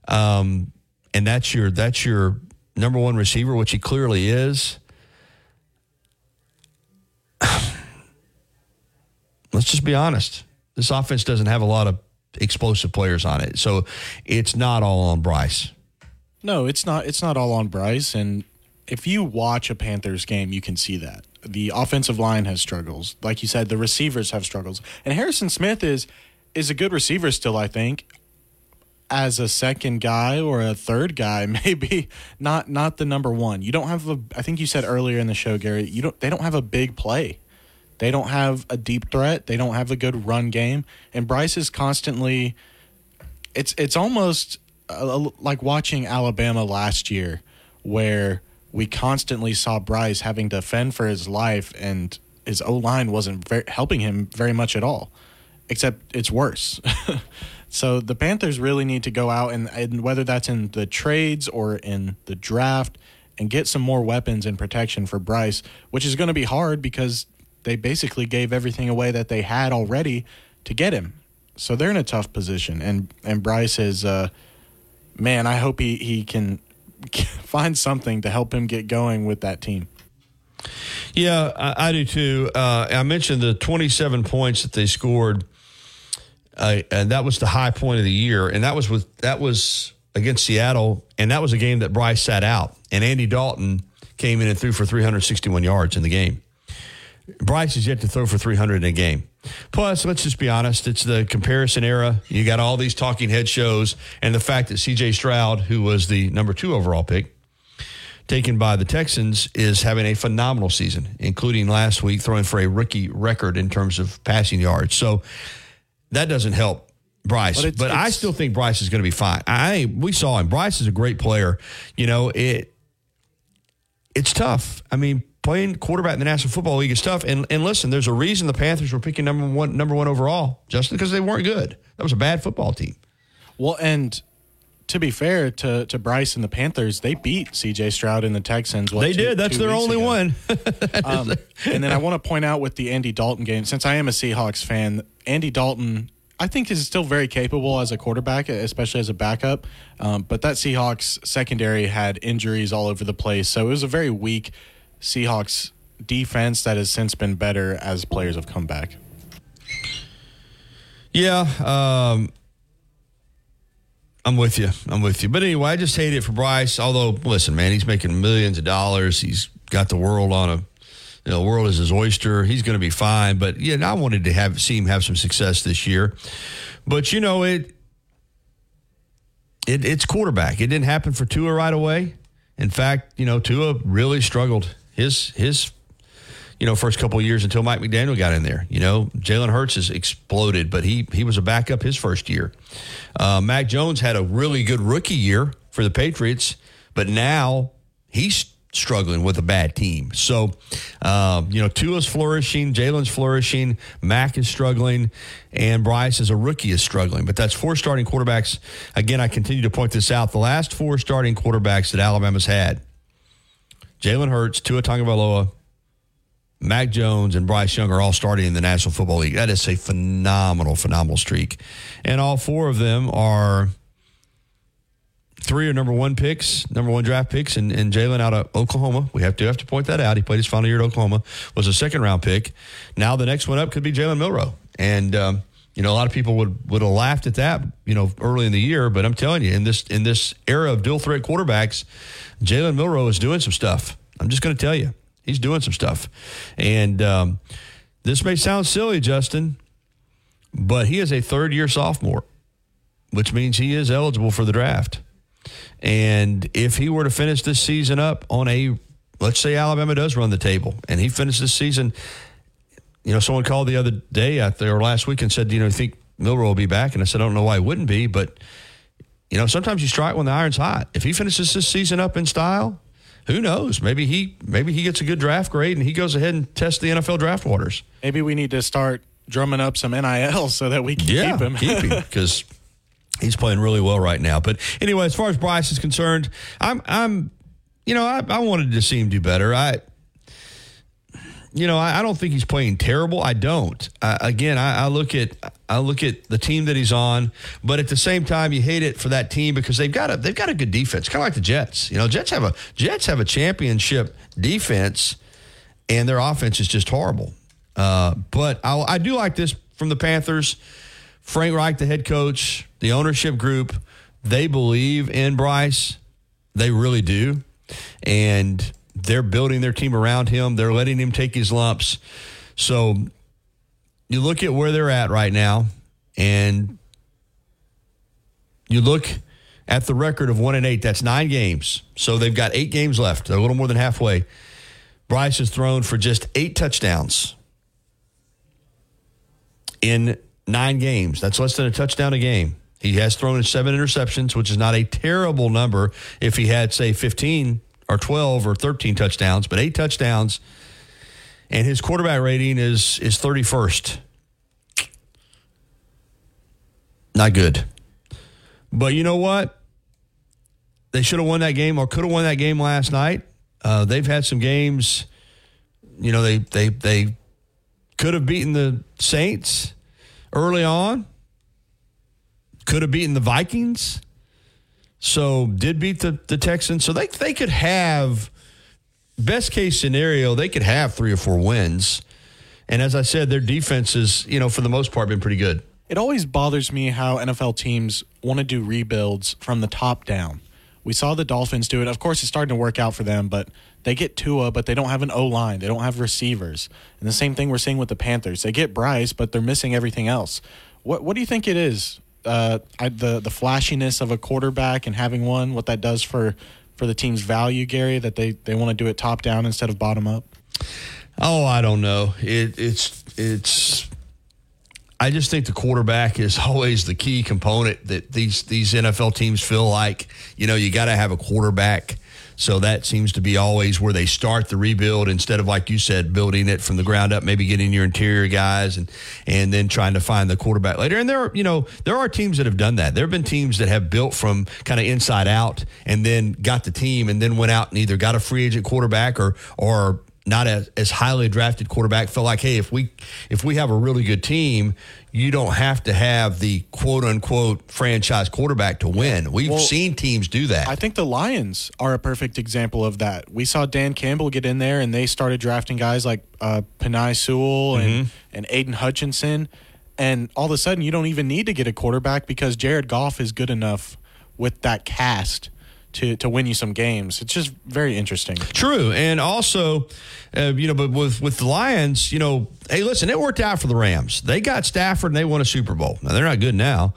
um, and that's your that's your number one receiver, which he clearly is. Let's just be honest. This offense doesn't have a lot of explosive players on it, so it's not all on Bryce. No, it's not. It's not all on Bryce. And if you watch a Panthers game, you can see that the offensive line has struggles. Like you said, the receivers have struggles. And Harrison Smith is is a good receiver still, I think. As a second guy or a third guy, maybe not not the number one. You don't have a. I think you said earlier in the show, Gary. You don't. They don't have a big play. They don't have a deep threat. They don't have a good run game. And Bryce is constantly. It's it's almost uh, like watching Alabama last year, where we constantly saw Bryce having to fend for his life, and his O line wasn't very, helping him very much at all. Except it's worse. so the Panthers really need to go out and, and whether that's in the trades or in the draft, and get some more weapons and protection for Bryce, which is going to be hard because they basically gave everything away that they had already to get him. So they're in a tough position, and and Bryce is, uh, man, I hope he he can find something to help him get going with that team. Yeah, I, I do too. Uh, I mentioned the 27 points that they scored, uh, and that was the high point of the year, and that was with that was against Seattle, and that was a game that Bryce sat out, and Andy Dalton came in and threw for 361 yards in the game. Bryce is yet to throw for 300 in a game. Plus, let's just be honest, it's the comparison era. You got all these talking head shows, and the fact that CJ Stroud, who was the number two overall pick, taken by the Texans, is having a phenomenal season, including last week throwing for a rookie record in terms of passing yards. So that doesn't help Bryce, but, it's, but it's, I still think Bryce is going to be fine. I we saw him. Bryce is a great player. You know it. It's tough. I mean, playing quarterback in the National Football League is tough. And and listen, there's a reason the Panthers were picking number one number one overall, just because they weren't good. That was a bad football team. Well, and to be fair to to Bryce and the Panthers, they beat C.J. Stroud and the Texans. What, they two, did. That's their only ago. one. um, and then I want to point out with the Andy Dalton game, since I am a Seahawks fan, Andy Dalton. I think is still very capable as a quarterback, especially as a backup. Um, but that Seahawks secondary had injuries all over the place, so it was a very weak Seahawks defense that has since been better as players have come back. Yeah, um, I'm with you. I'm with you. But anyway, I just hate it for Bryce. Although, listen, man, he's making millions of dollars. He's got the world on a, you know, world is his oyster. He's going to be fine. But yeah, I wanted to have see him have some success this year. But you know, it, it it's quarterback. It didn't happen for Tua right away. In fact, you know, Tua really struggled his his you know first couple years until Mike McDaniel got in there. You know, Jalen Hurts has exploded, but he he was a backup his first year. Uh, Mac Jones had a really good rookie year for the Patriots, but now he's struggling with a bad team. So, um, you know, Tua's flourishing, Jalen's flourishing, Mac is struggling, and Bryce as a rookie is struggling. But that's four starting quarterbacks. Again, I continue to point this out. The last four starting quarterbacks that Alabama's had Jalen Hurts, Tua Tagovailoa, Mac Jones, and Bryce Young are all starting in the National Football League. That is a phenomenal, phenomenal streak. And all four of them are three are number one picks, number one draft picks, and, and Jalen out of Oklahoma. We have to have to point that out. He played his final year at Oklahoma, was a second round pick. Now the next one up could be Jalen Milroe. And um, you know, a lot of people would would have laughed at that, you know, early in the year. But I'm telling you, in this in this era of dual threat quarterbacks, Jalen Milroe is doing some stuff. I'm just going to tell you, he's doing some stuff. And um, this may sound silly, Justin, but he is a third year sophomore, which means he is eligible for the draft. And if he were to finish this season up on a, let's say Alabama does run the table, and he finishes this season, you know, someone called the other day out there last week and said, you know, you think Milroe will be back? And I said, I don't know why he wouldn't be, but You know, sometimes you strike when the iron's hot. If he finishes this season up in style, who knows? Maybe he maybe he gets a good draft grade and he goes ahead and tests the NFL draft waters. Maybe we need to start drumming up some NIL so that we can yeah, keep him. keep him because he's playing really well right now. But anyway, as far as Bryce is concerned, I'm I'm you know I, I wanted to see him do better. I you know, I, I, don't think he's playing terrible. I don't. Uh, again, I, I, look at I look at the team that he's on, but at the same time, you hate it for that team because they've got a they've got a good defense, kind of like the Jets. You know, Jets have a Jets have a championship defense, and their offense is just horrible. Uh, but I, I do like this from the Panthers. Frank Reich, the head coach, the ownership group, they believe in Bryce. They really do, and they're building their team around him. They're letting him take his lumps. So you look at where they're at right now, and you look at the record of one and eight. That's nine games. So they've got eight games left. They're a little more than halfway. Bryce has thrown for just eight touchdowns in nine games. That's less than a touchdown a game. He has thrown in seven interceptions, which is not a terrible number if he had, say, 15 or 12 or 13 touchdowns, but eight touchdowns. And his quarterback rating is is 31st. Not good. But you know what? They should have won that game or could have won that game last night. Uh, they've had some games, you know, they they they could have beaten the Saints early on. Could have beaten the Vikings. So did beat the, the Texans. So they they could have best case scenario, they could have three or four wins. And as I said, their defense is, you know, for the most part been pretty good. It always bothers me how NFL teams want to do rebuilds from the top down. We saw the Dolphins do it. Of course, it's starting to work out for them, but they get Tua, but they don't have an O line. They don't have receivers. And the same thing we're seeing with the Panthers. They get Bryce, but they're missing everything else. What What do you think it is? uh, I, the the flashiness of a quarterback and having one, what that does for for the team's value, Gary, that they they want to do it top down instead of bottom up. Oh, I don't know. It, it's it's. I just think the quarterback is always the key component that these these NFL teams feel like you know you got to have a quarterback so that seems to be always where they start the rebuild instead of like you said, building it from the ground up, maybe getting your interior guys and and then trying to find the quarterback later. And there are, you know, there are teams that have done that. There have been teams that have built from kind of inside out and then got the team and then went out and either got a free agent quarterback or or not as, as highly drafted quarterback felt like, hey, if we if we have a really good team, you don't have to have the quote unquote franchise quarterback to win. We've well, seen teams do that. I think the Lions are a perfect example of that. We saw Dan Campbell get in there and they started drafting guys like uh, Penei Sewell and, mm-hmm. and Aidan Hutchinson. And all of a sudden, you don't even need to get a quarterback because Jared Goff is good enough with that cast to to win you some games. It's just very interesting. True, and also, uh, you know, but with with the Lions, you know, hey, listen, it worked out for the Rams. They got Stafford and they won a Super Bowl. Now they're not good now.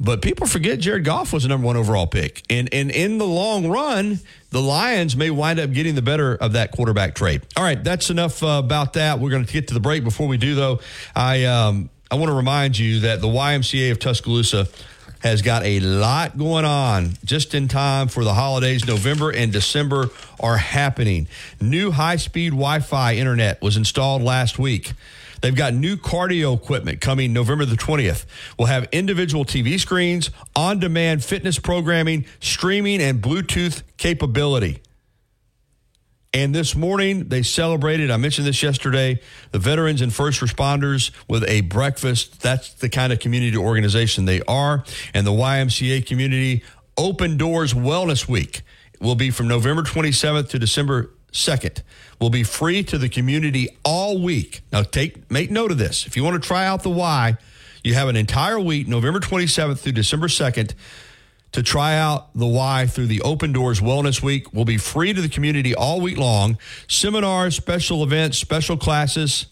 But people forget Jared Goff was the number one overall pick. And, and in the long run, the Lions may wind up getting the better of that quarterback trade. All right, that's enough uh, about that. We're going to get to the break. Before we do, though, I, um, I want to remind you that the YMCA of Tuscaloosa has got a lot going on just in time for the holidays. November and December are happening. New high speed Wi Fi internet was installed last week. They've got new cardio equipment coming November the 20th. We'll have individual TV screens, on demand fitness programming, streaming, and Bluetooth capability. And this morning, they celebrated, I mentioned this yesterday, the veterans and first responders with a breakfast. That's the kind of community organization they are. And the YMCA Community Open Doors Wellness Week will be from November 27th to December 2nd. Will be free to the community all week. Now, take make note of this. If you want to try out the Y, you have an entire week, November 27th through December 2nd to try out the Y through the Open Doors Wellness Week will be free to the community all week long. Seminars, special events, special classes.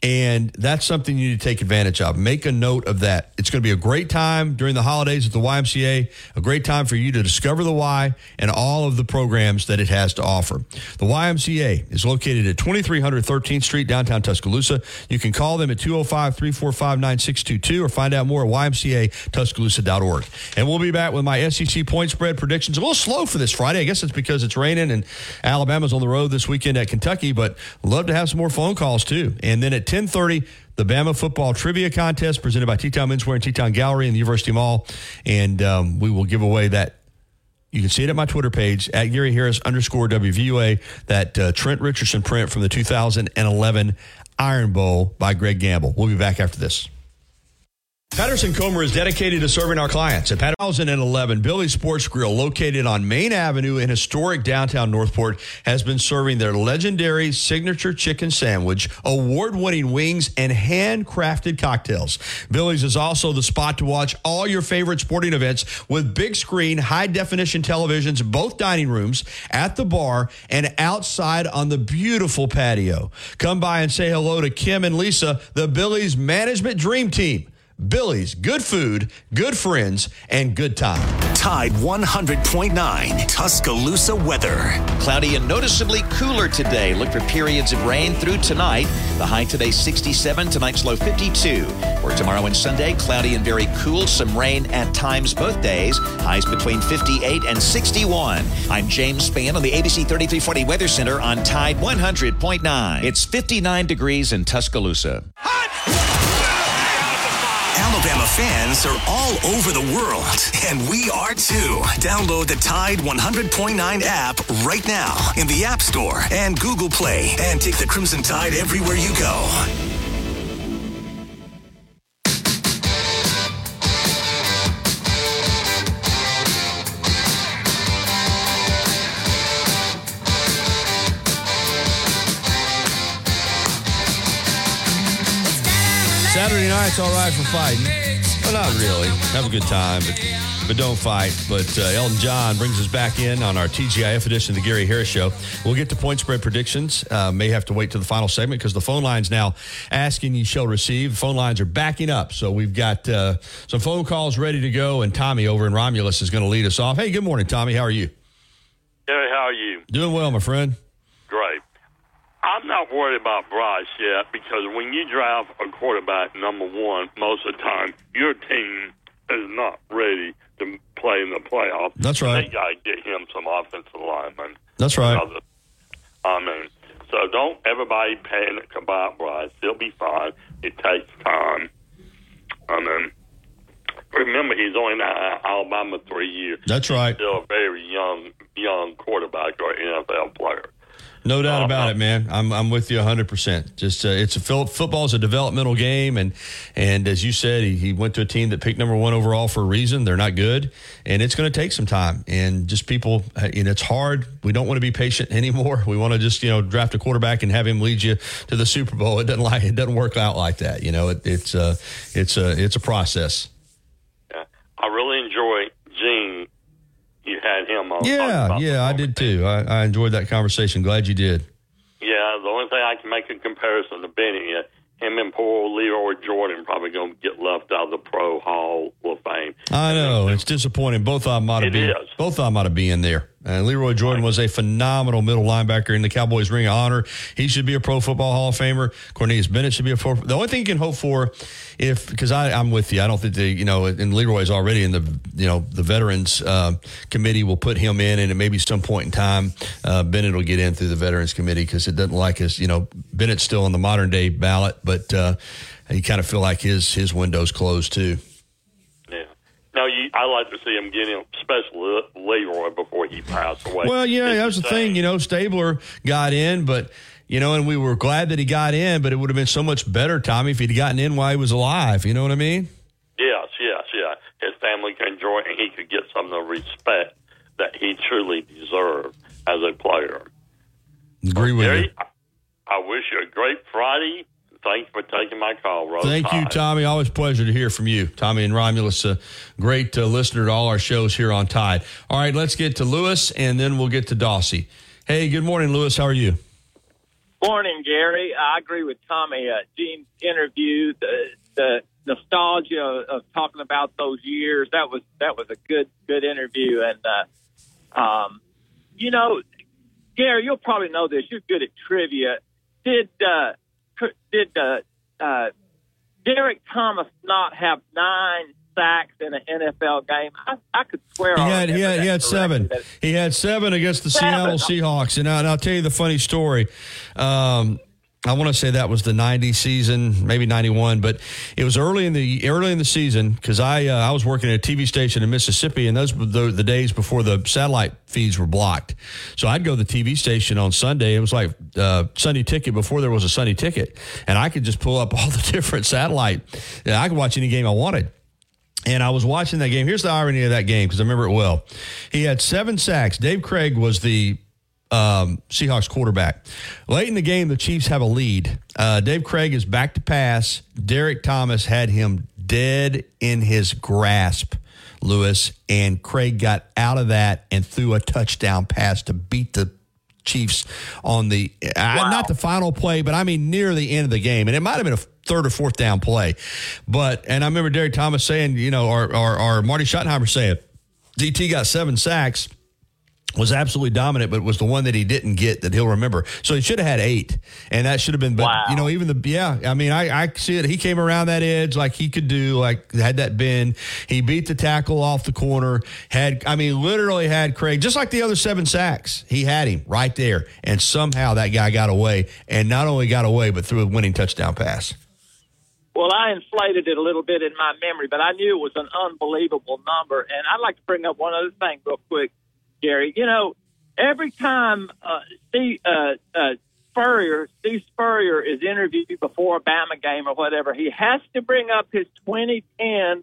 And that's something you need to take advantage of. Make a note of that. It's going to be a great time during the holidays at the YMCA, a great time for you to discover the Y and all of the programs that it has to offer. The YMCA is located at 2300 13th Street, downtown Tuscaloosa. You can call them at 205 345 9622 or find out more at ymcatuscaloosa.org. And we'll be back with my SEC point spread predictions. A little slow for this Friday. I guess it's because it's raining and Alabama's on the road this weekend at Kentucky, but love to have some more phone calls too. And then at 1030, the Bama football trivia contest presented by T-Town Menswear and T-Town Gallery in the University Mall. And um, we will give away that. You can see it at my Twitter page at Gary Harris underscore WVUA, that uh, Trent Richardson print from the 2011 Iron Bowl by Greg Gamble. We'll be back after this. Patterson Comer is dedicated to serving our clients. At 2011, Billy's Sports Grill, located on Main Avenue in historic downtown Northport, has been serving their legendary signature chicken sandwich, award winning wings, and handcrafted cocktails. Billy's is also the spot to watch all your favorite sporting events with big screen, high definition televisions, both dining rooms, at the bar, and outside on the beautiful patio. Come by and say hello to Kim and Lisa, the Billy's management dream team. Billy's, good food, good friends, and good time. Tide 100.9 Tuscaloosa weather. Cloudy and noticeably cooler today. Look for periods of rain through tonight. The high today 67, tonight's low 52. For tomorrow and Sunday, cloudy and very cool. Some rain at times both days. Highs between 58 and 61. I'm James Spann on the ABC 3340 Weather Center on Tide 100.9. It's 59 degrees in Tuscaloosa. Alabama fans are all over the world, and we are too. Download the Tide 100.9 app right now in the App Store and Google Play, and take the Crimson Tide everywhere you go. Saturday night's all right for fighting. Well, not really. Have a good time, but but don't fight. But uh, Elton John brings us back in on our TGIF edition of the Gary Harris Show. We'll get to point spread predictions. Uh, may have to wait to the final segment because the phone lines now asking you shall receive. The Phone lines are backing up, so we've got uh, some phone calls ready to go. And Tommy over in Romulus is going to lead us off. Hey, good morning, Tommy. How are you? Gary, how are you? Doing well, my friend. Great. I'm not worried about Bryce yet because when you draft a quarterback number one, most of the time your team is not ready to play in the playoffs. That's right. They got to get him some offensive linemen. That's right. I mean, so don't everybody panic about Bryce. He'll be fine. It takes time. I mean, remember he's only in Alabama three years. That's right. Still a very young, young quarterback or NFL player. No doubt Uh, about it, man. I'm I'm with you 100. percent Just uh, it's a football is a developmental game, and and as you said, he, he went to a team that picked number one overall for a reason. They're not good, and it's going to take some time. And just people, uh, you know, it's hard. We don't want to be patient anymore. We want to just you know draft a quarterback and have him lead you to the Super Bowl. It doesn't like it doesn't work out like that. You know, it, it's uh it's a it's a process. I really enjoy Gene. You had him on. Yeah, yeah, I did too. I, I enjoyed that conversation. Glad you did. Yeah, the only thing I can make a comparison to Benny, uh, him and poor Lee Roy Jordan probably going to get left out of the Pro Hall of Fame. I know it's disappointing. Both of them ought to be. is. Both of them ought to be in there. And Lee Roy Jordan was a phenomenal middle linebacker in the Cowboys Ring of Honor. He should be a Pro Football Hall of Famer. Cornelius Bennett should be a Pro. The only thing you can hope for, if because I'm with you, I don't think they, you know, and Lee Roy's already in the, you know, the Veterans uh, Committee will put him in, and at maybe some point in time, uh, Bennett will get in through the Veterans Committee because it doesn't like his, you know, Bennett's still on the modern day ballot, but uh, you kind of feel like his his window's closed too. Yeah. No, you, I like to see him get him, especially Lee Roy, before he passed away. Well, yeah, that was the thing. You know, Stabler got in, but you know, and we were glad that he got in. But it would have been so much better, Tommy, if he'd gotten in while he was alive. You know what I mean? Yes, yes, yeah. His family can enjoy it, and he could get some of the respect that he truly deserved as a player. Agree with Gary, you. I wish you a great Friday. Thanks for taking my call, Rose. Thank you, Tommy. Always a pleasure to hear from you. Tommy and Romulus, a great uh, listener to all our shows here on Tide. All right, let's get to Lewis, and then we'll get to Dossie. Hey, good morning, Lewis. How are you? Morning, Gary. I agree with Tommy. Uh, Gene's interview, the, the nostalgia of, of talking about those years. That was that was a good good interview. And uh, um, you know, Gary, you'll probably know this. You're good at trivia. Did uh, cr- did uh, uh, Derrick Thomas not have nine sacks in an NFL game? I, I could swear He on had he had, he had seven. He had seven against the Seven. Seattle Seahawks, and, I, and I'll tell you the funny story. Um, I want to say that was the '90 season, maybe '91, but it was early in the early in the season because I uh, I was working at a TV station in Mississippi, and those were the, the days before the satellite feeds were blocked. So I'd go to the TV station on Sunday. It was like uh, Sunday Ticket before there was a Sunday Ticket, and I could just pull up all the different satellite. I could watch any game I wanted. And I was watching that game. Here's the irony of that game because I remember it well. He had seven sacks. Dave Krieg was the um, Seahawks quarterback. Late in the game, the Chiefs have a lead. Uh, Dave Krieg is back to pass. Derrick Thomas had him dead in his grasp, Lewis, and Krieg got out of that and threw a touchdown pass to beat the Chiefs on the uh, not the final play, but I mean near the end of the game, and it might have been a third or fourth down play. But and I remember Derrick Thomas saying, you know, or or, or Marty Schottenheimer saying, DT got seven sacks. Was absolutely dominant, but was the one that he didn't get that he'll remember. So he should have had eight, and that should have been. But you know, even the yeah, I mean, I, I see it. He came around that edge like he could do, like had that bend. He beat the tackle off the corner. Had I mean, literally had Krieg just like the other seven sacks. He had him right there, and somehow that guy got away, and not only got away, but threw a winning touchdown pass. Well, I inflated it a little bit in my memory, but I knew it was an unbelievable number. And I'd like to bring up one other thing real quick, Gary. You know, every time uh, Steve uh, uh, Spurrier, Steve Spurrier is interviewed before a Bama game or whatever, he has to bring up his 2010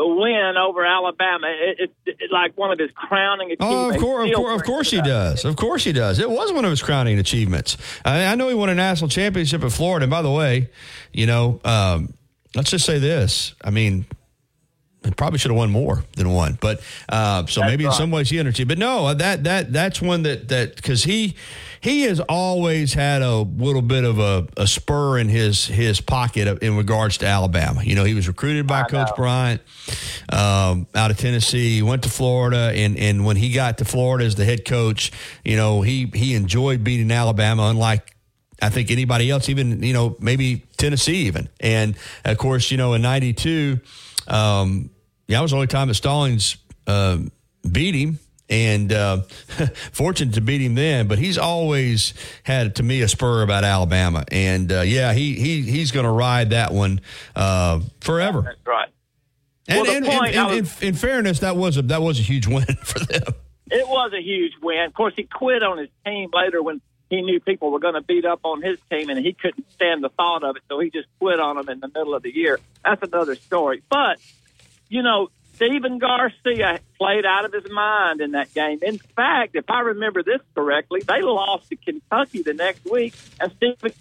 win over Alabama. It, it, it's like one of his crowning Oh, achievements. of course, of course, of course he does. Of course he does. It was one of his crowning achievements. I, I know he won a national championship at Florida. And by the way, you know, um, let's just say this. I mean, he probably should have won more than one, but uh, so maybe in some ways he underachieved. But no, that that that's one that that because he he has always had a little bit of a, a spur in his his pocket in regards to Alabama. You know, he was recruited by Coach Bryant um, out of Tennessee. He went to Florida, and and when he got to Florida as the head coach, you know, he he enjoyed beating Alabama, unlike I think anybody else, even you know maybe Tennessee even. And of course, you know in '92, um, yeah, that was the only time that Stallings uh, beat him. And uh, fortunate to beat him then, but he's always had to me a spur about Alabama, and uh, yeah, he he he's going to ride that one uh, forever. That's right. And, Well, and- and- and in, in fairness, that was a that was a huge win for them. It was a huge win. Of course, he quit on his team later when he knew people were going to beat up on his team, and he couldn't stand the thought of it, so he just quit on them in the middle of the year. That's another story. But you know, Stephen Garcia played out of his mind in that game. In fact, if I remember this correctly, they lost to Kentucky the next week, and Stephen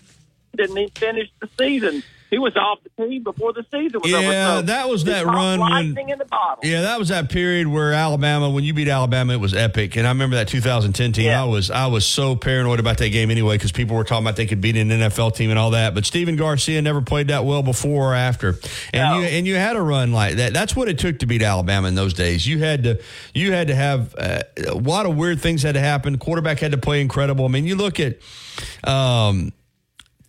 didn't even finish the season. He was off the team before the season was over. Yeah, So that was that run when- in the bottle. Yeah, that was that period where Alabama, when you beat Alabama, it was epic. And I remember that 2010 team. I was I was so paranoid about that game anyway because people were talking about they could beat an NFL team and all that. But Stephen Garcia never played that well before or after. And you and you had a run like that. That's what it took to beat Alabama in those days. You had to you had to have uh, a lot of weird things had to happen. Quarterback had to play incredible. I mean, you look at. Um,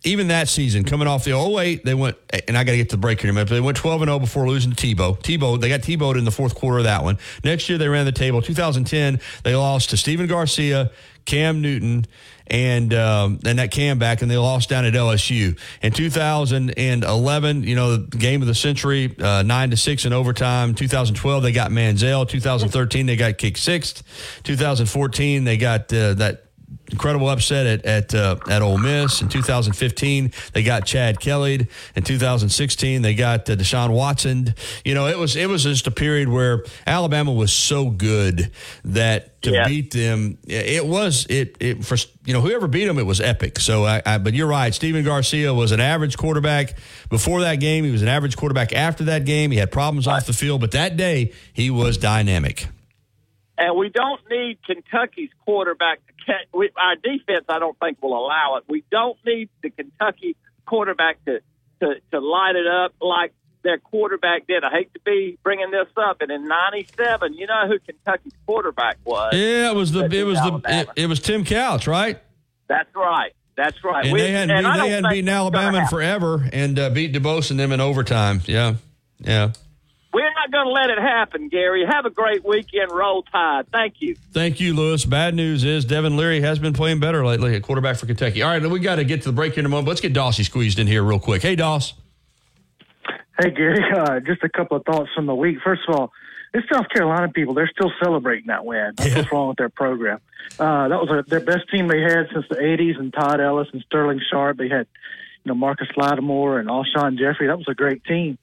even that season, coming off the 08, they went, and I got to get to the break here in a minute, they went 12 and 0 before losing to Tebow. Tebow, they got Tebowed in the fourth quarter of that one. Next year, they ran the table. 2010, they lost to Stephen Garcia, Cam Newton, and um, and that Cam back, and they lost down at LSU. In 2011, you know, the game of the century, uh, nine to six in overtime. 2012, they got Manziel. 2013, they got kicked sixth. 2014, they got uh, that incredible upset at at uh, at Ole Miss in 2015. They got Chad Kelly. In 2016, they got uh, Deshaun Watson. You know, it was it was just a period where Alabama was so good that to beat them, it was it it for you know whoever beat them, it was epic. So, I, I but you're right. Stephen Garcia was an average quarterback before that game. He was an average quarterback after that game. He had problems off the field, but that day he was dynamic. And we don't need Kentucky's quarterback to catch. we, our defense, I don't think will allow it. We don't need the Kentucky quarterback to to, to light it up like their quarterback did. I hate to be bringing this up, and in '97, you know who Kentucky's quarterback was? Yeah, it was the it was the it, it was Tim Couch, right? That's right. That's right. And We- they hadn't, and beat, they hadn't beaten Alabama in forever and uh, beat DuBose and them in overtime. Yeah, yeah. We're not going to let it happen, Gary. Have a great weekend. Roll Tide. Thank you. Thank you, Lewis. Bad news is Devin Leary has been playing better lately at quarterback for Kentucky. All right, we got to get to the break here in a moment. Let's get Dossie squeezed in here real quick. Hey, Doss. Hey, Gary, uh, just a couple of thoughts from the week. First of all, this South Carolina people, they're still celebrating that win. That's what's wrong with their program. Uh, that was a, their best team they had since the 80s, and Todd Ellis and Sterling Sharpe. They had, you know, Marcus Lattimore and Alshon Jeffery. That was a great team.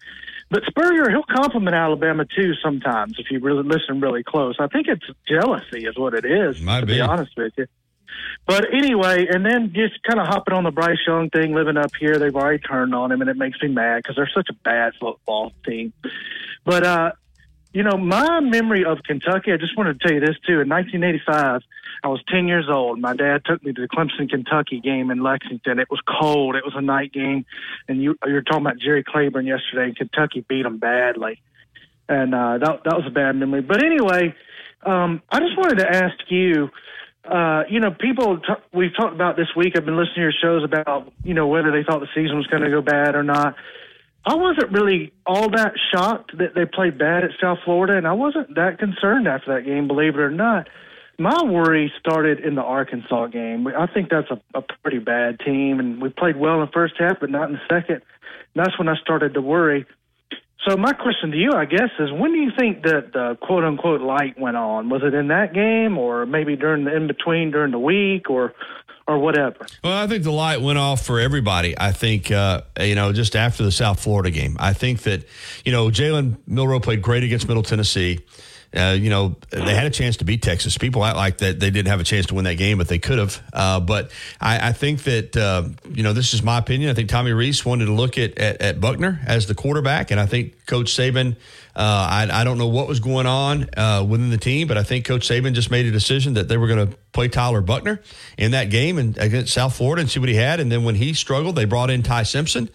But Spurrier, he'll compliment Alabama too sometimes if you really listen really close. I think it's jealousy is what it is, Might to be. be honest with you. But anyway, and then just kind of hopping on the Bryce Young thing, living up here, they've already turned on him, and it makes me mad because they're such a bad football team. But uh, you know, my memory of Kentucky, I just wanted to tell you this too. In 1985, I was 10 years old. My dad took me to the Clemson Kentucky game in Lexington. It was cold. It was a night game, and you you were talking about Jerry Claiborne yesterday. And Kentucky beat them badly, and uh, that that was a bad memory. But anyway, um, I just wanted to ask you. Uh, you know, people t- we've talked about this week. I've been listening to your shows about you know whether they thought the season was going to go bad or not. I wasn't really all that shocked that they played bad at South Florida, and I wasn't that concerned after that game, believe it or not. My worry started in the Arkansas game. I think that's a, a pretty bad team, and we played well in the first half, but not in the second. And that's when I started to worry. So my question to you, I guess, is when do you think that the quote unquote light went on? Was it in that game, or maybe during the in between during the week, or or whatever? Well, I think the light went off for everybody. I think, uh, you know, just after the South Florida game, I think that, you know, Jalen Milroe played great against Middle Tennessee. Uh, you know, they had a chance to beat Texas. People act like that they didn't have a chance to win that game, but they could have. Uh, but I, I think that, uh, you know, this is my opinion. I think Tommy Rees wanted to look at, at, at Buchner as the quarterback, and I think Coach Saban. Uh, I, I don't know what was going on uh, within the team, but I think Coach Saban just made a decision that they were going to play Tyler Buchner in that game and against South Florida and see what he had. And then when he struggled, they brought in Ty Simpson.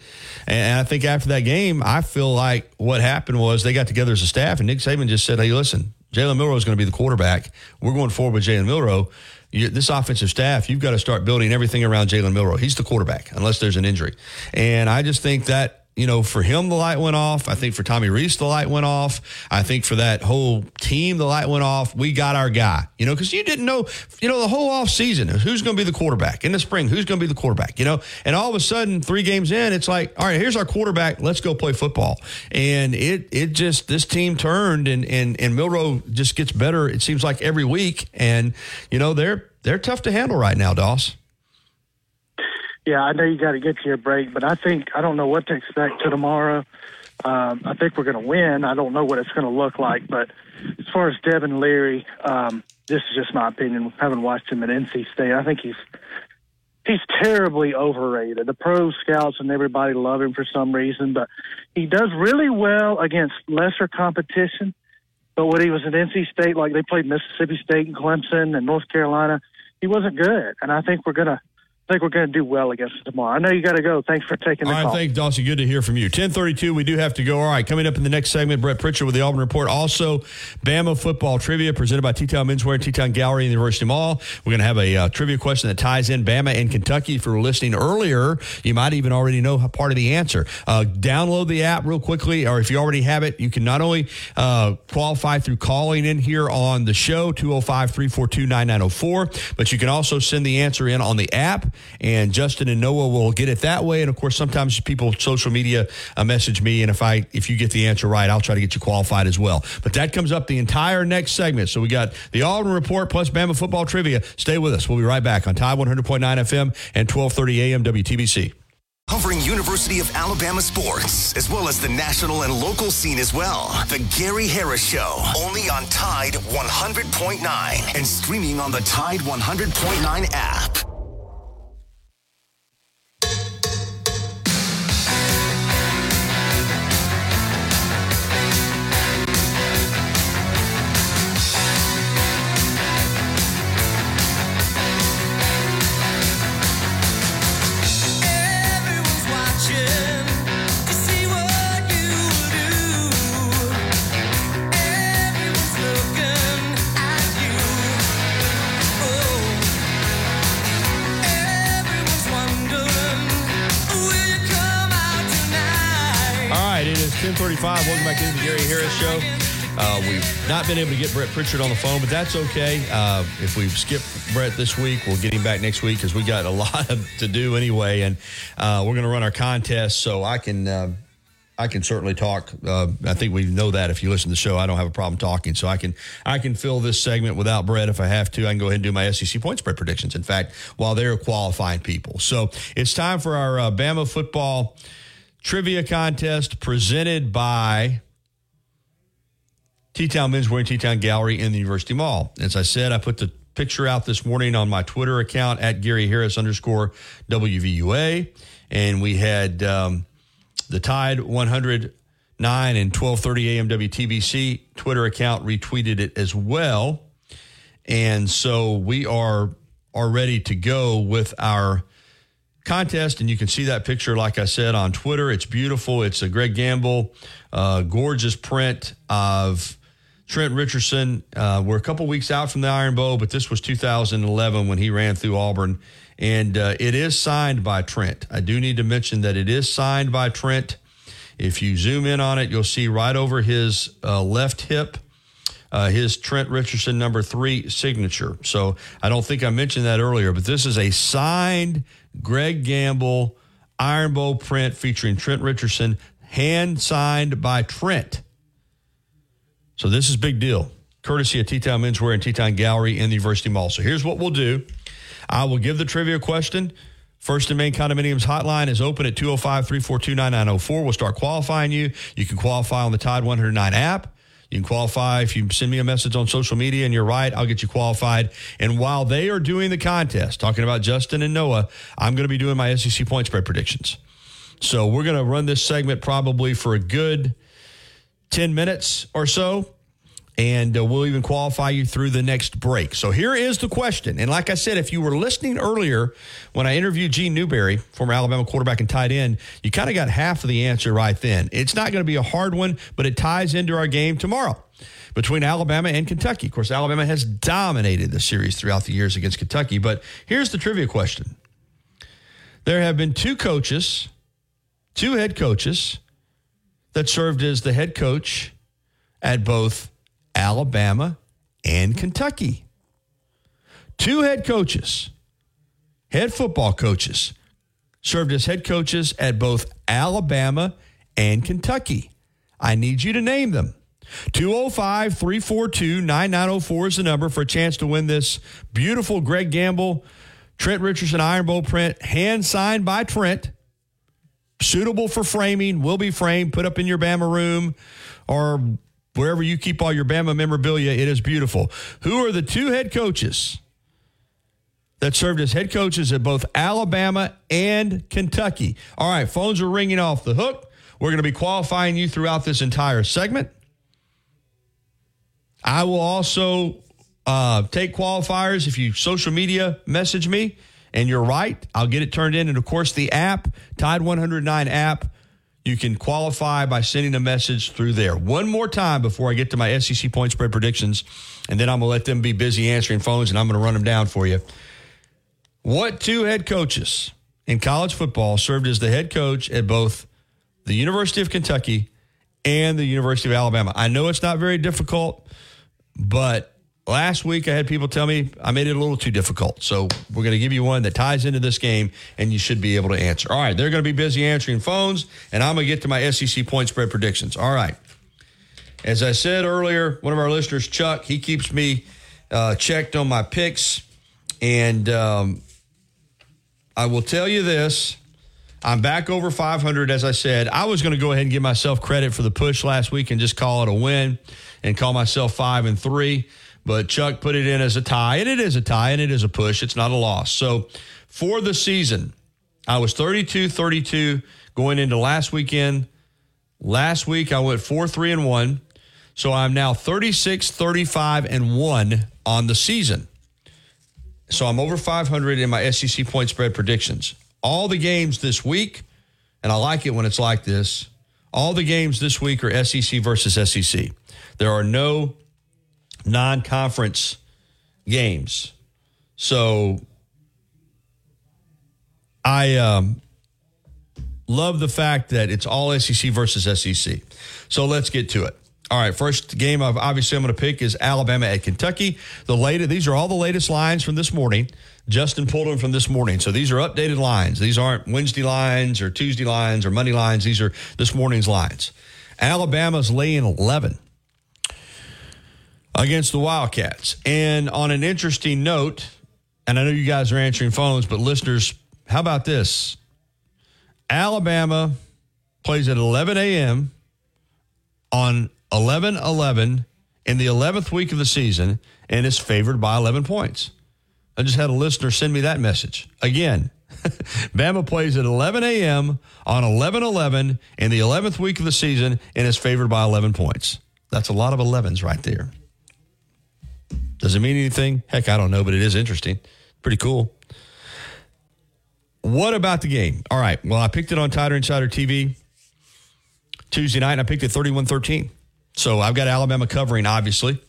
And I think after that game, I feel like what happened was they got together as a staff, and Nick Saban just said, "Hey, listen, Jalen Milroe is going to be the quarterback. We're going forward with Jalen Milroe." You, this offensive staff, you've got to start building everything around Jalen Milroe. He's the quarterback, unless there's an injury. And I just think that you know, for him, the light went off. I think for Tommy Rees, the light went off. I think for that whole team, the light went off. We got our guy, you know, because you didn't know, you know, the whole off season, who's going to be the quarterback in the spring, who's going to be the quarterback, you know, and all of a sudden, three games in, it's like, all right, here's our quarterback. Let's go play football. And it, it just, this team turned and, and, and Milroe just gets better. It seems like every week. And, you know, they're, they're tough to handle right now, Doss. Yeah, I know you got to get to your break, but I think I don't know what to expect to tomorrow. Um, I think we're going to win. I don't know what it's going to look like, but as far as Devin Leary, um, this is just my opinion. Having watched him at NC State, I think he's he's terribly overrated. The pro scouts and everybody love him for some reason, but he does really well against lesser competition. But when he was at NC State, like they played Mississippi State and Clemson and North Carolina, he wasn't good. And I think we're gonna I think we're going to do well against tomorrow. I know you got to go. Thanks for taking the All right, call. thanks, Dawson. Good to hear from you. 1032, we do have to go. All right, coming up in the next segment, Brett Pritchard with the Auburn Report. Also, Bama football trivia presented by T-Town Menswear and T-Town Gallery in the University Mall. We're going to have a uh, trivia question that ties in Bama and Kentucky. If you were listening earlier, you might even already know part of the answer. Uh, download the app real quickly, or if you already have it, you can not only uh, qualify through calling in here on the show, 205-342-9904, but you can also send the answer in on the app, and Justin and Noah will get it that way. And of course, sometimes people social media uh, message me, and if I if you get the answer right, I'll try to get you qualified as well. But that comes up the entire next segment. So we got the Auburn Report plus Bama football trivia. Stay with us. We'll be right back on Tide 100.9 FM and 12:30 AM WTBC. Covering University of Alabama sports, as well as the national and local scene as well. The Gary Harris Show, only on Tide 100.9 and streaming on the Tide 100.9 app. 435. Welcome back into the Gary Harris Show. Uh, we've not been able to get Brett Pritchard on the phone, but that's okay. Uh, if we skip Brett this week, we'll get him back next week because we got a lot of, to do anyway, and uh, we're going to run our contest. So I can uh, I can certainly talk. Uh, I think we know that if you listen to the show, I don't have a problem talking. So I can I can fill this segment without Brett if I have to. I can go ahead and do my SEC point spread predictions. In fact, while they're qualifying people, so it's time for our uh, Bama football trivia contest presented by. T Town Men's Wear and T Town Gallery in the University Mall. As I said, I put the picture out this morning on my Twitter account at Gary Harris underscore WVUA. And we had um, the Tide 109 and 1230 AM WTBC Twitter account retweeted it as well. And so we are are ready to go with our contest. And you can see that picture, like I said, on Twitter. It's beautiful. It's a Greg Gamble, uh, gorgeous print of Trent Richardson. Uh, we're a couple weeks out from the Iron Bowl, but this was 2011 when he ran through Auburn. And uh, it is signed by Trent. I do need to mention that it is signed by Trent. If you zoom in on it, you'll see right over his uh, left hip. Uh, his Trent Richardson number three signature. So I don't think I mentioned that earlier, but this is a signed Greg Gamble Iron Bowl print featuring Trent Richardson, hand signed by Trent. So this is big deal. Courtesy of T-Town Menswear and T-Town Gallery in the University Mall. So here's what we'll do. I will give the trivia question. First and Main Condominiums hotline is open at 205-342-9904. We'll start qualifying you. You can qualify on the Tide 109 app. You can qualify if you send me a message on social media and you're right, I'll get you qualified. And while they are doing the contest, talking about Justin and Noah, I'm going to be doing my SEC point spread predictions. So we're going to run this segment probably for a good 10 minutes or so. And uh, we'll even qualify you through the next break. So here is the question. And like I said, if you were listening earlier when I interviewed Gene Newberry, former Alabama quarterback and tight end, you kind of got half of the answer right then. It's not going to be a hard one, but it ties into our game tomorrow between Alabama and Kentucky. Of course, Alabama has dominated the series throughout the years against Kentucky. But here's the trivia question there have been two coaches, two head coaches that served as the head coach at both Alabama and Kentucky. Two head coaches, head football coaches, served as head coaches at both Alabama and Kentucky. I need you to name them. 205 342 9904 is the number for a chance to win this beautiful Greg Gamble, Trent Richardson Iron Bowl print, hand signed by Trent. Suitable for framing, will be framed, put up in your Bama room or wherever you keep all your Bama memorabilia. It is beautiful. Who are the two head coaches that served as head coaches at both Alabama and Kentucky? All right, phones are ringing off the hook. We're going to be qualifying you throughout this entire segment. I will also uh, take qualifiers if you social media message me and you're right. I'll get it turned in. And of course, the app, Tide 109 app, you can qualify by sending a message through there. One more time before I get to my SEC point spread predictions, and then I'm going to let them be busy answering phones and I'm going to run them down for you. What two head coaches in college football served as the head coach at both the University of Kentucky and the University of Alabama? I know it's not very difficult, but last week I had people tell me I made it a little too difficult. So we're going to give you one that ties into this game and you should be able to answer. All right, they're going to be busy answering phones and I'm going to get to my SEC point spread predictions. All right. As I said earlier, one of our listeners, Chuck, he keeps me uh, checked on my picks. And um, I will tell you this. I'm back over 500, as I said. I was going to go ahead and give myself credit for the push last week and just call it a win and call myself five and three. But Chuck put it in as a tie, and it is a tie, and it is a push. It's not a loss. So for the season, I was 32 32 going into last weekend. Last week, I went 4 3 and 1. So I'm now 36 35 and 1 on the season. So I'm over 500 in my SEC point spread predictions. All the games this week, and I like it when it's like this, all the games this week are SEC versus SEC. There are no non conference games. So I um, love the fact that it's all SEC versus SEC. So let's get to it. All right, first game of obviously I'm going to pick is Alabama at Kentucky. The latest, these are all the latest lines from this morning. Justin pulled them from this morning. So these are updated lines. These aren't Wednesday lines or Tuesday lines or Monday lines. These are this morning's lines. Alabama's laying 11 against the Wildcats. And on an interesting note, and I know you guys are answering phones, but listeners, how about this? Alabama plays at 11 a.m. on 11 11 in the 11th week of the season and is favored by 11 points. I just had a listener send me that message. Again, Bama plays at 11 a.m. on 11 11 in the 11th week of the season and is favored by 11 points. That's a lot of 11s right there. Does it mean anything? Heck, I don't know, but it is interesting. Pretty cool. What about the game? All right. Well, I picked it on Tider Insider TV Tuesday night, and I picked it 31 13. So I've got Alabama covering, obviously.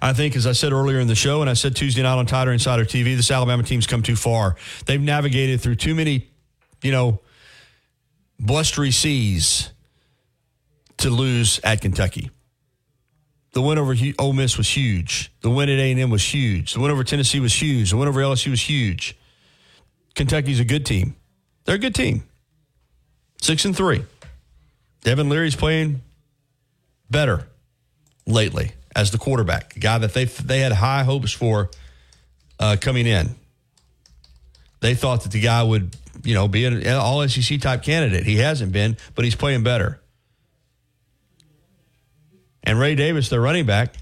I think, as I said earlier in the show, and I said Tuesday night on Tider Insider TV, this Alabama team's come too far. They've navigated through too many, you know, blustery seas to lose at Kentucky. The win over Ole Miss was huge. The win at A&M was huge. The win over Tennessee was huge. The win over LSU was huge. Kentucky's a good team. They're a good team. Six and three. Devin Leary's playing better lately as the quarterback, a guy that they they had high hopes for uh, coming in. They thought that the guy would, you know, be an all SEC type candidate. He hasn't been, but he's playing better. And Ray Davis, their running back,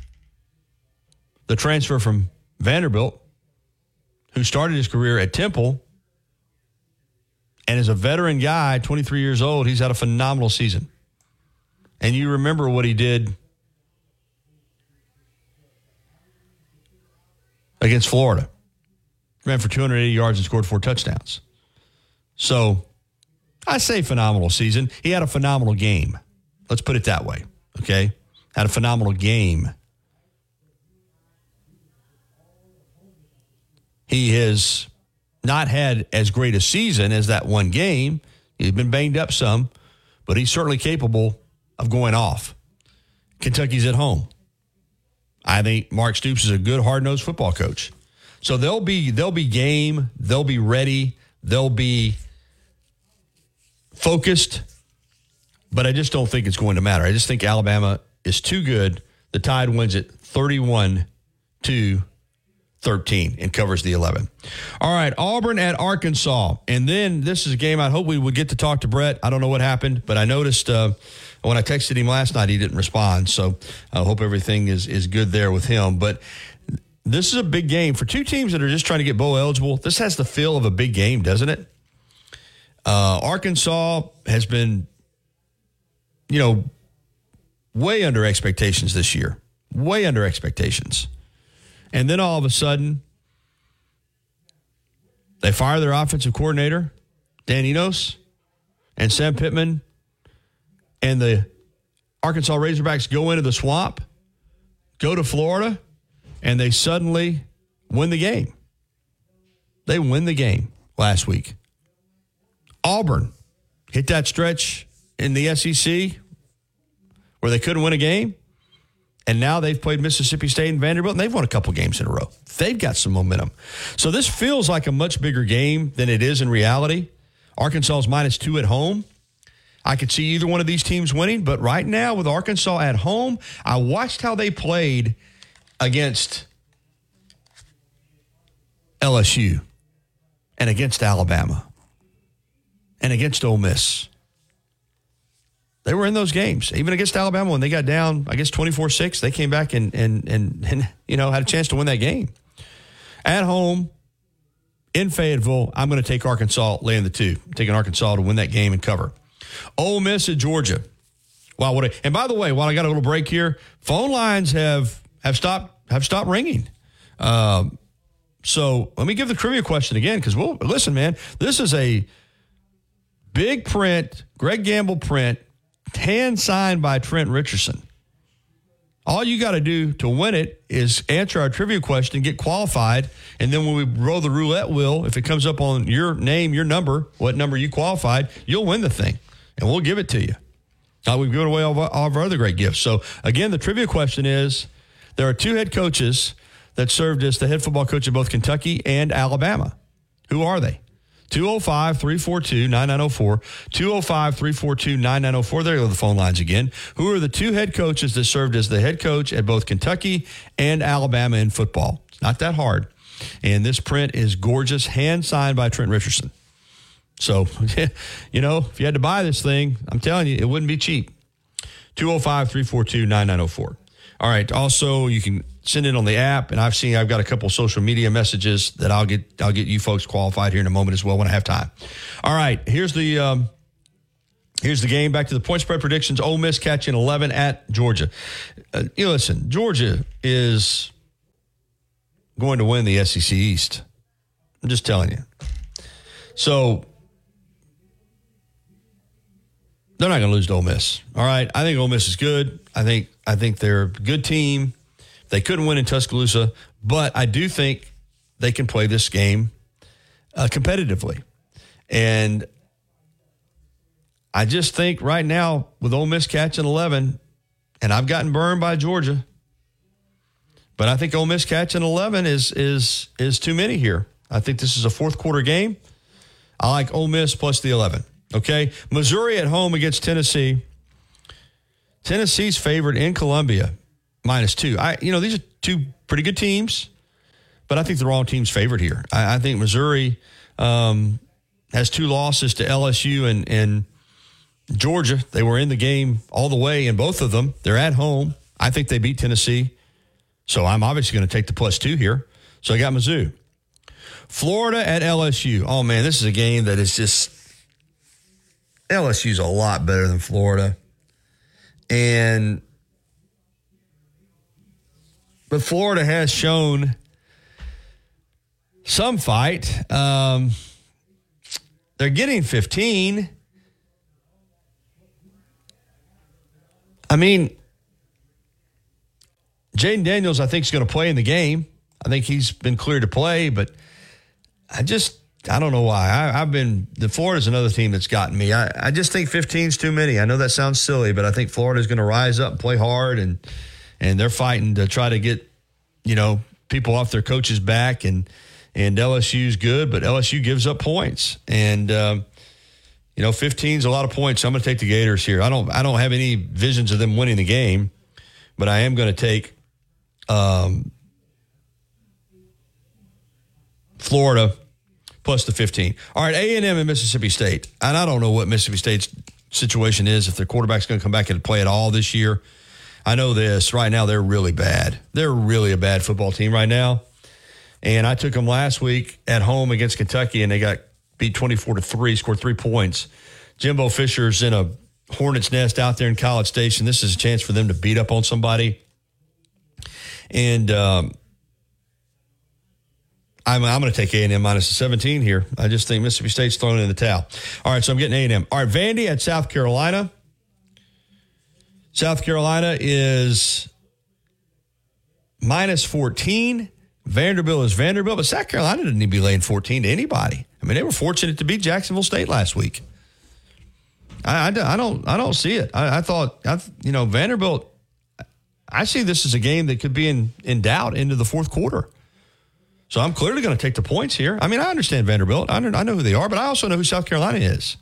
the transfer from Vanderbilt, who started his career at Temple and is a veteran guy, 23 years old, he's had a phenomenal season. And you remember what he did against Florida. Ran for 280 yards and scored four touchdowns. So I say phenomenal season. He had a phenomenal game. Let's put it that way. Okay. Had a phenomenal game. He has not had as great a season as that one game. He's been banged up some, but he's certainly capable of going off. Kentucky's at home. I think Mark Stoops is a good hard nosed football coach. So they'll be they'll be game, they'll be ready, they'll be focused, but I just don't think it's going to matter. I just think Alabama is too good. The Tide wins it 31 to 13 and covers the 11. All right, Auburn at Arkansas. And then this is a game I hope we would get to talk to Brett. I don't know what happened, but I noticed uh, when I texted him last night, he didn't respond. So I hope everything is, is good there with him. But this is a big game for two teams that are just trying to get bowl eligible. This has the feel of a big game, doesn't it? Uh, Arkansas has been, you know, way under expectations this year, way under expectations. And then all of a sudden, they fire their offensive coordinator, Dan Enos, and Sam Pittman, and the Arkansas Razorbacks go into the swamp, go to Florida, and they suddenly win the game. They win the game last week. Auburn hit that stretch in the SEC where they couldn't win a game. And now they've played Mississippi State and Vanderbilt, and they've won a couple games in a row. They've got some momentum. So this feels like a much bigger game than it is in reality. Arkansas is minus two at home. I could see either one of these teams winning, but right now with Arkansas at home, I watched how they played against LSU and against Alabama and against Ole Miss. They were in those games, even against Alabama when they got down, I guess 24 6. They came back and, and, and, and, you know, had a chance to win that game. At home in Fayetteville, I'm going to take Arkansas laying the two, taking Arkansas to win that game and cover. Ole Miss at Georgia. Wow, what a, and by the way, while I got a little break here, phone lines have have stopped have stopped ringing. Um, so let me give the trivia question again because we'll listen, man. This is a big print, Greg Gamble print, hand signed by Trent Richardson. All you got to do to win it is answer our trivia question, get qualified, and then when we roll the roulette wheel, if it comes up on your name, your number, what number you qualified, you'll win the thing, and we'll give it to you. Now we've given away all of, our, all of our other great gifts. So again, the trivia question is: there are two head coaches that served as the head football coach of both Kentucky and Alabama. Who are they? 205 342 9904. 205 342 9904. There go the phone lines again. Who are the two head coaches that served as the head coach at both Kentucky and Alabama in football? It's not that hard. And this print is gorgeous, hand signed by Trent Richardson. So, you know, if you had to buy this thing, I'm telling you, it wouldn't be cheap. 205 342 9904. All right. Also, you can send it on the app, and I've seen I've got a couple social media messages that I'll get I'll get you folks qualified here in a moment as well when I have time. All right. Here's the um, here's the game. Back to the point spread predictions. Ole Miss catching 11 at Georgia. Uh, you listen, Georgia is going to win the SEC East. I'm just telling you. So they're not going to lose to Ole Miss. All right, I think Ole Miss is good. I think I think they're a good team. They couldn't win in Tuscaloosa, but I do think they can play this game uh, competitively, and I just think right now with Ole Miss catching eleven, and I've gotten burned by Georgia, but I think Ole Miss catching eleven is is is too many here. I think this is a fourth quarter game. I like Ole Miss plus the eleven. Okay. Missouri at home against Tennessee. Tennessee's favored in Columbia, minus two. I, you know, these are two pretty good teams, but I think the wrong team's favored here. I, I think Missouri um, has two losses to LSU and, and Georgia. They were in the game all the way in both of them. They're at home. I think they beat Tennessee. So I'm obviously going to take the plus two here. So I got Mizzou. Florida at LSU. Oh, man, this is a game that is just LSU's a lot better than Florida. And but Florida has shown some fight. Um, they're getting 15. I mean, Jayden Daniels, I think, is going to play in the game. I think he's been cleared to play, but I just I don't know why. I, have been the Florida's another team that's gotten me. I, I just think 15 is too many. I know that sounds silly, but I think Florida's going to rise up and play hard, and and they're fighting to try to get you know people off their coaches' back, and and LSU's good, but LSU gives up points, and um, you know 15 is a lot of points. So I'm going to take the Gators here. I don't I don't have any visions of them winning the game, but I am going to take um, Florida plus the 15. All right, A&M and Mississippi State. And I don't know what Mississippi State's situation is, if their quarterback's going to come back and play at all this year. I know this. Right now, they're really bad. They're really a bad football team right now. And I took them last week at home against Kentucky, and they got beat 24 to 3, scored three points. Jimbo Fisher's in a hornet's nest out there in College Station. This is a chance for them to beat up on somebody. And um, I'm, I'm going to take A&M minus 17 here. I just think Mississippi State's throwing in the towel. All right, so I'm getting A&M. All right, Vandy at South Carolina. South Carolina is minus 14. Vanderbilt is Vanderbilt, but South Carolina didn't need to be laying 14 to anybody. I mean, they were fortunate to beat Jacksonville State last week. I, I, I don't I don't see it. I, I thought I, you know Vanderbilt. I see this as a game that could be in in doubt into the fourth quarter. So I'm clearly going to take the points here. I mean, I understand Vanderbilt. I, I know who they are, but I also know who South Carolina is.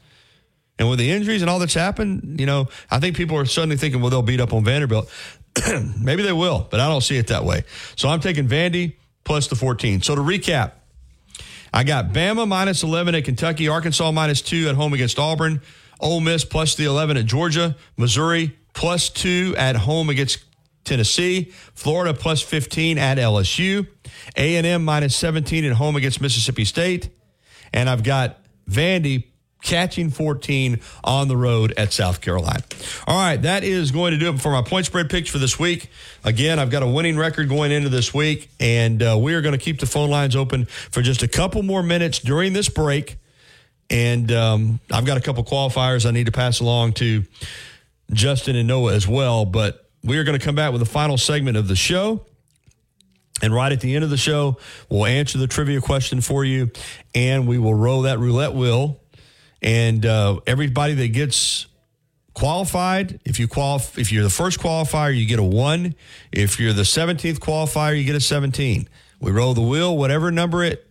And with the injuries and all that's happened, you know, I think people are suddenly thinking, well, they'll beat up on Vanderbilt. Maybe they will, but I don't see it that way. So I'm taking Vandy plus the 14. So to recap, I got Bama minus 11 at Kentucky, Arkansas minus 2 at home against Auburn, Ole Miss plus the 11 at Georgia, Missouri plus 2 at home against Tennessee, Florida plus 15 at LSU. A&M minus 17 at home against Mississippi State. And I've got Vandy catching 14 on the road at South Carolina. All right, that is going to do it for my point spread picks for this week. Again, I've got a winning record going into this week, and uh, we are going to keep the phone lines open for just a couple more minutes during this break. And um, I've got a couple qualifiers I need to pass along to Justin and Noah as well. But we are going to come back with the final segment of the show. And right at the end of the show, we'll answer the trivia question for you, and we will roll that roulette wheel. And uh, everybody that gets qualified, if you qualify, if you're the first qualifier, you get a one. If you're the 17th qualifier, you get a 17. We roll the wheel, whatever number it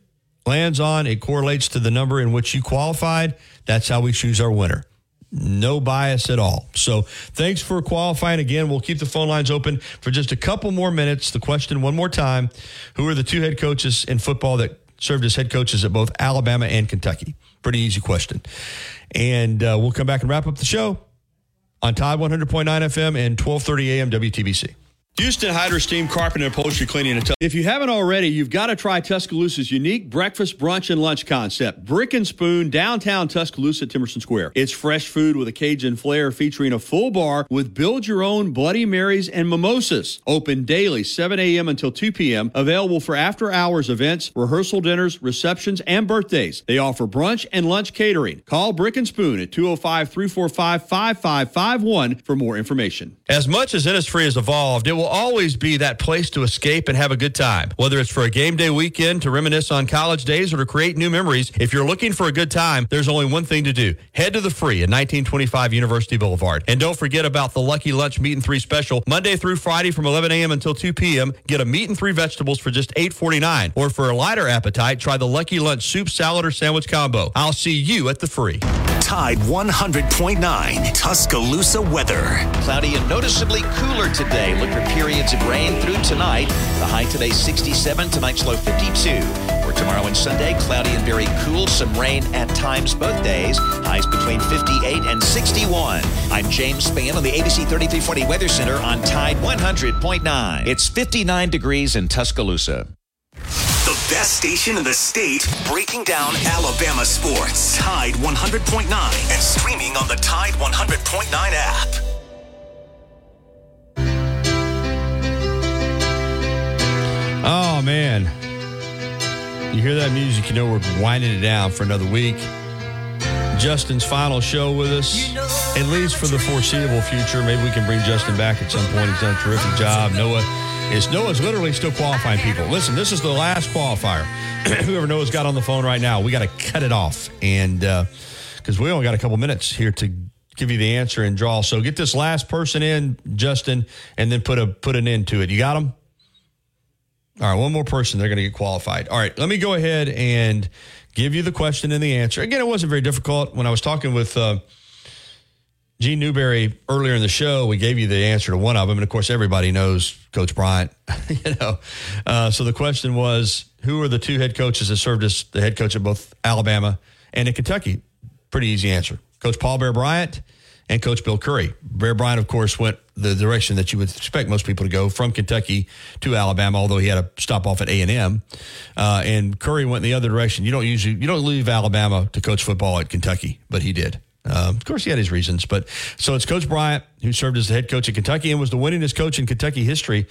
lands on, it correlates to the number in which you qualified. That's how we choose our winner. No bias at all. So thanks for qualifying again. We'll keep the phone lines open for just a couple more minutes. The question one more time Who are the two head coaches in football that served as head coaches at both Alabama and Kentucky? Pretty easy question. And uh, we'll come back and wrap up the show on Tide 100.9 FM and 1230 AM WTBC. Houston Hyder Steam Carpet and Upholstery Cleaning. And if you haven't already, you've got to try Tuscaloosa's unique breakfast, brunch, and lunch concept. Brick and Spoon, downtown Tuscaloosa, Temerson Square. It's fresh food with a Cajun flair featuring a full bar with build your own Bloody Marys and mimosas. Open daily, 7 a.m. until 2 p.m. Available for after hours events, rehearsal dinners, receptions, and birthdays. They offer brunch and lunch catering. Call Brick and Spoon at 205 345 5551 for more information. As much as Innisfree has evolved, it will always be that place to escape and have a good time. Whether it's for a game day weekend, to reminisce on college days, or to create new memories, if you're looking for a good time, there's only one thing to do. Head to the free at 1925 University Boulevard. And don't forget about the Lucky Lunch Meat and Three special. Monday through Friday from 11 a.m. until 2 p.m., get a meat and three vegetables for just $8.49. Or for a lighter appetite, try the Lucky Lunch soup, salad, or sandwich combo. I'll see you at the free. Tide 100.9 Tuscaloosa weather. Cloudy and noticeably cooler today. Look for periods of rain through tonight. The high today 67, tonight's low 52. For tomorrow and Sunday, cloudy and very cool. Some rain at times both days. Highs between 58 and 61. I'm James Spann on the ABC 3340 Weather Center on Tide 100.9. It's 59 degrees in Tuscaloosa. Best station in the state breaking down Alabama sports. Tide 100.9 and streaming on the Tide 100.9 app. Oh, man. You hear that music, you know we're winding it down for another week. Justin's final show with us, at least for the foreseeable future. Maybe we can bring Justin back at some point. He's done a terrific job. Noah is Noah's literally still qualifying people. Listen, this is the last qualifier. Whoever Noah's got on the phone right now, we got to cut it off, and uh, because we only got a couple minutes here to give you the answer and draw. So get this last person in, Justin, and then put a put an end to it. You got them. All right, one more person. They're going to get qualified. All right, let me go ahead and give you the question and the answer. Again, it wasn't very difficult. When I was talking with uh, Gene Newberry earlier in the show, we gave you the answer to one of them, and of course, everybody knows Coach Bryant. you know, uh, so the question was, who are the two head coaches that served as the head coach of both Alabama and in Kentucky? Pretty easy answer: Coach Paul Bear Bryant and Coach Bill Curry. Bear Bryant, of course, went the direction that you would expect most people to go from Kentucky to Alabama, although he had to stop off at A and M. Uh, and Curry went in the other direction. You don't usually you don't leave Alabama to coach football at Kentucky, but he did. Um, of course, he had his reasons, but so it's Coach Bryant who served as the head coach at Kentucky and was the winningest coach in Kentucky history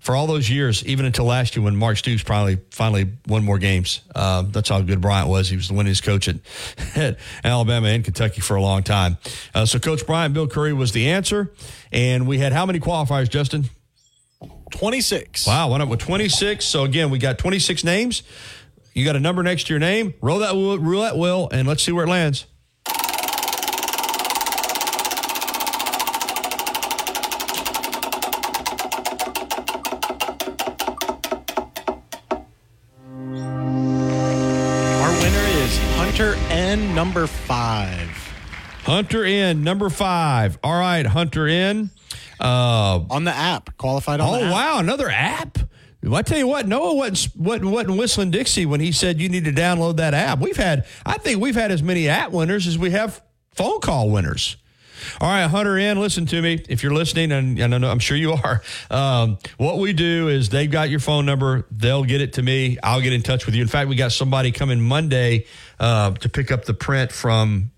for all those years, even until last year when Mark Stoops probably finally won more games. Um, that's how good Bryant was. He was the winningest coach at, at Alabama and Kentucky for a long time. Uh, so Coach Bryant, Bill Curry was the answer, and we had how many qualifiers, Justin? 26. Wow, went up with 26. So again, we got 26 names. You got a number next to your name. Roll that roulette wheel, and let's see where it lands. Hunter N, number five. Hunter in number five. All right, Hunter in. Uh, on the app, qualified on oh, the app. wow, another app. I tell you what, Noah wasn't, wasn't, wasn't whistling Dixie when he said you need to download that app. We've had, I think we've had as many app winners as we have phone call winners. All right, Hunter in, listen to me. If you're listening, and, and I'm sure you are, um, what we do is they've got your phone number. They'll get it to me. I'll get in touch with you. In fact, we got somebody coming Monday uh, to pick up the print from,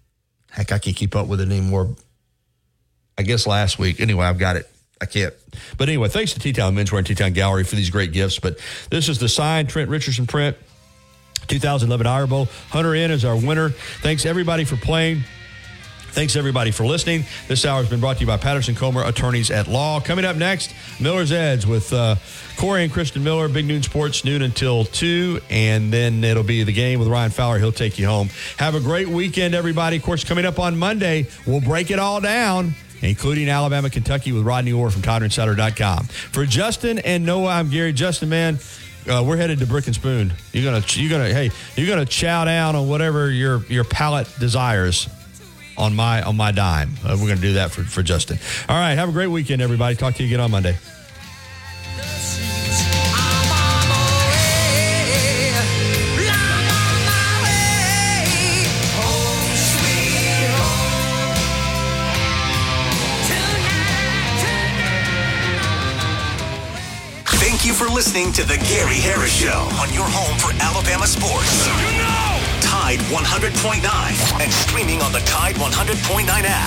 heck, I can't keep up with it anymore. I guess last week. Anyway, I've got it. I can't. But anyway, thanks to T-Town Menswear and T-Town Gallery for these great gifts. But this is the signed Trent Richardson print, 2011 Iron Bowl. Hunter N is our winner. Thanks everybody for playing. Thanks everybody for listening. This hour has been brought to you by Patterson Comer Attorneys at Law. Coming up next, Miller's Edge with uh, Corey and Kristen Miller, Big Noon Sports, noon until 2. And then it'll be the game with Ryan Fowler. He'll take you home. Have a great weekend, everybody. Of course, coming up on Monday, we'll break it all down including Alabama, Kentucky with Rodney Orr from TiderInsider.com. For Justin and Noah, I'm Gary. Justin, man, uh, we're headed to Brick and Spoon. You're gonna, you're gonna, hey, you're gonna chow down on whatever your your palate desires on my on my dime. Uh, we're gonna do that for for Justin. All right, have a great weekend, everybody. Talk to you again on Monday. Thank you for listening to The Gary Harris Show on your home for Alabama sports. Tide 100.9 and streaming on the Tide 100.9 app.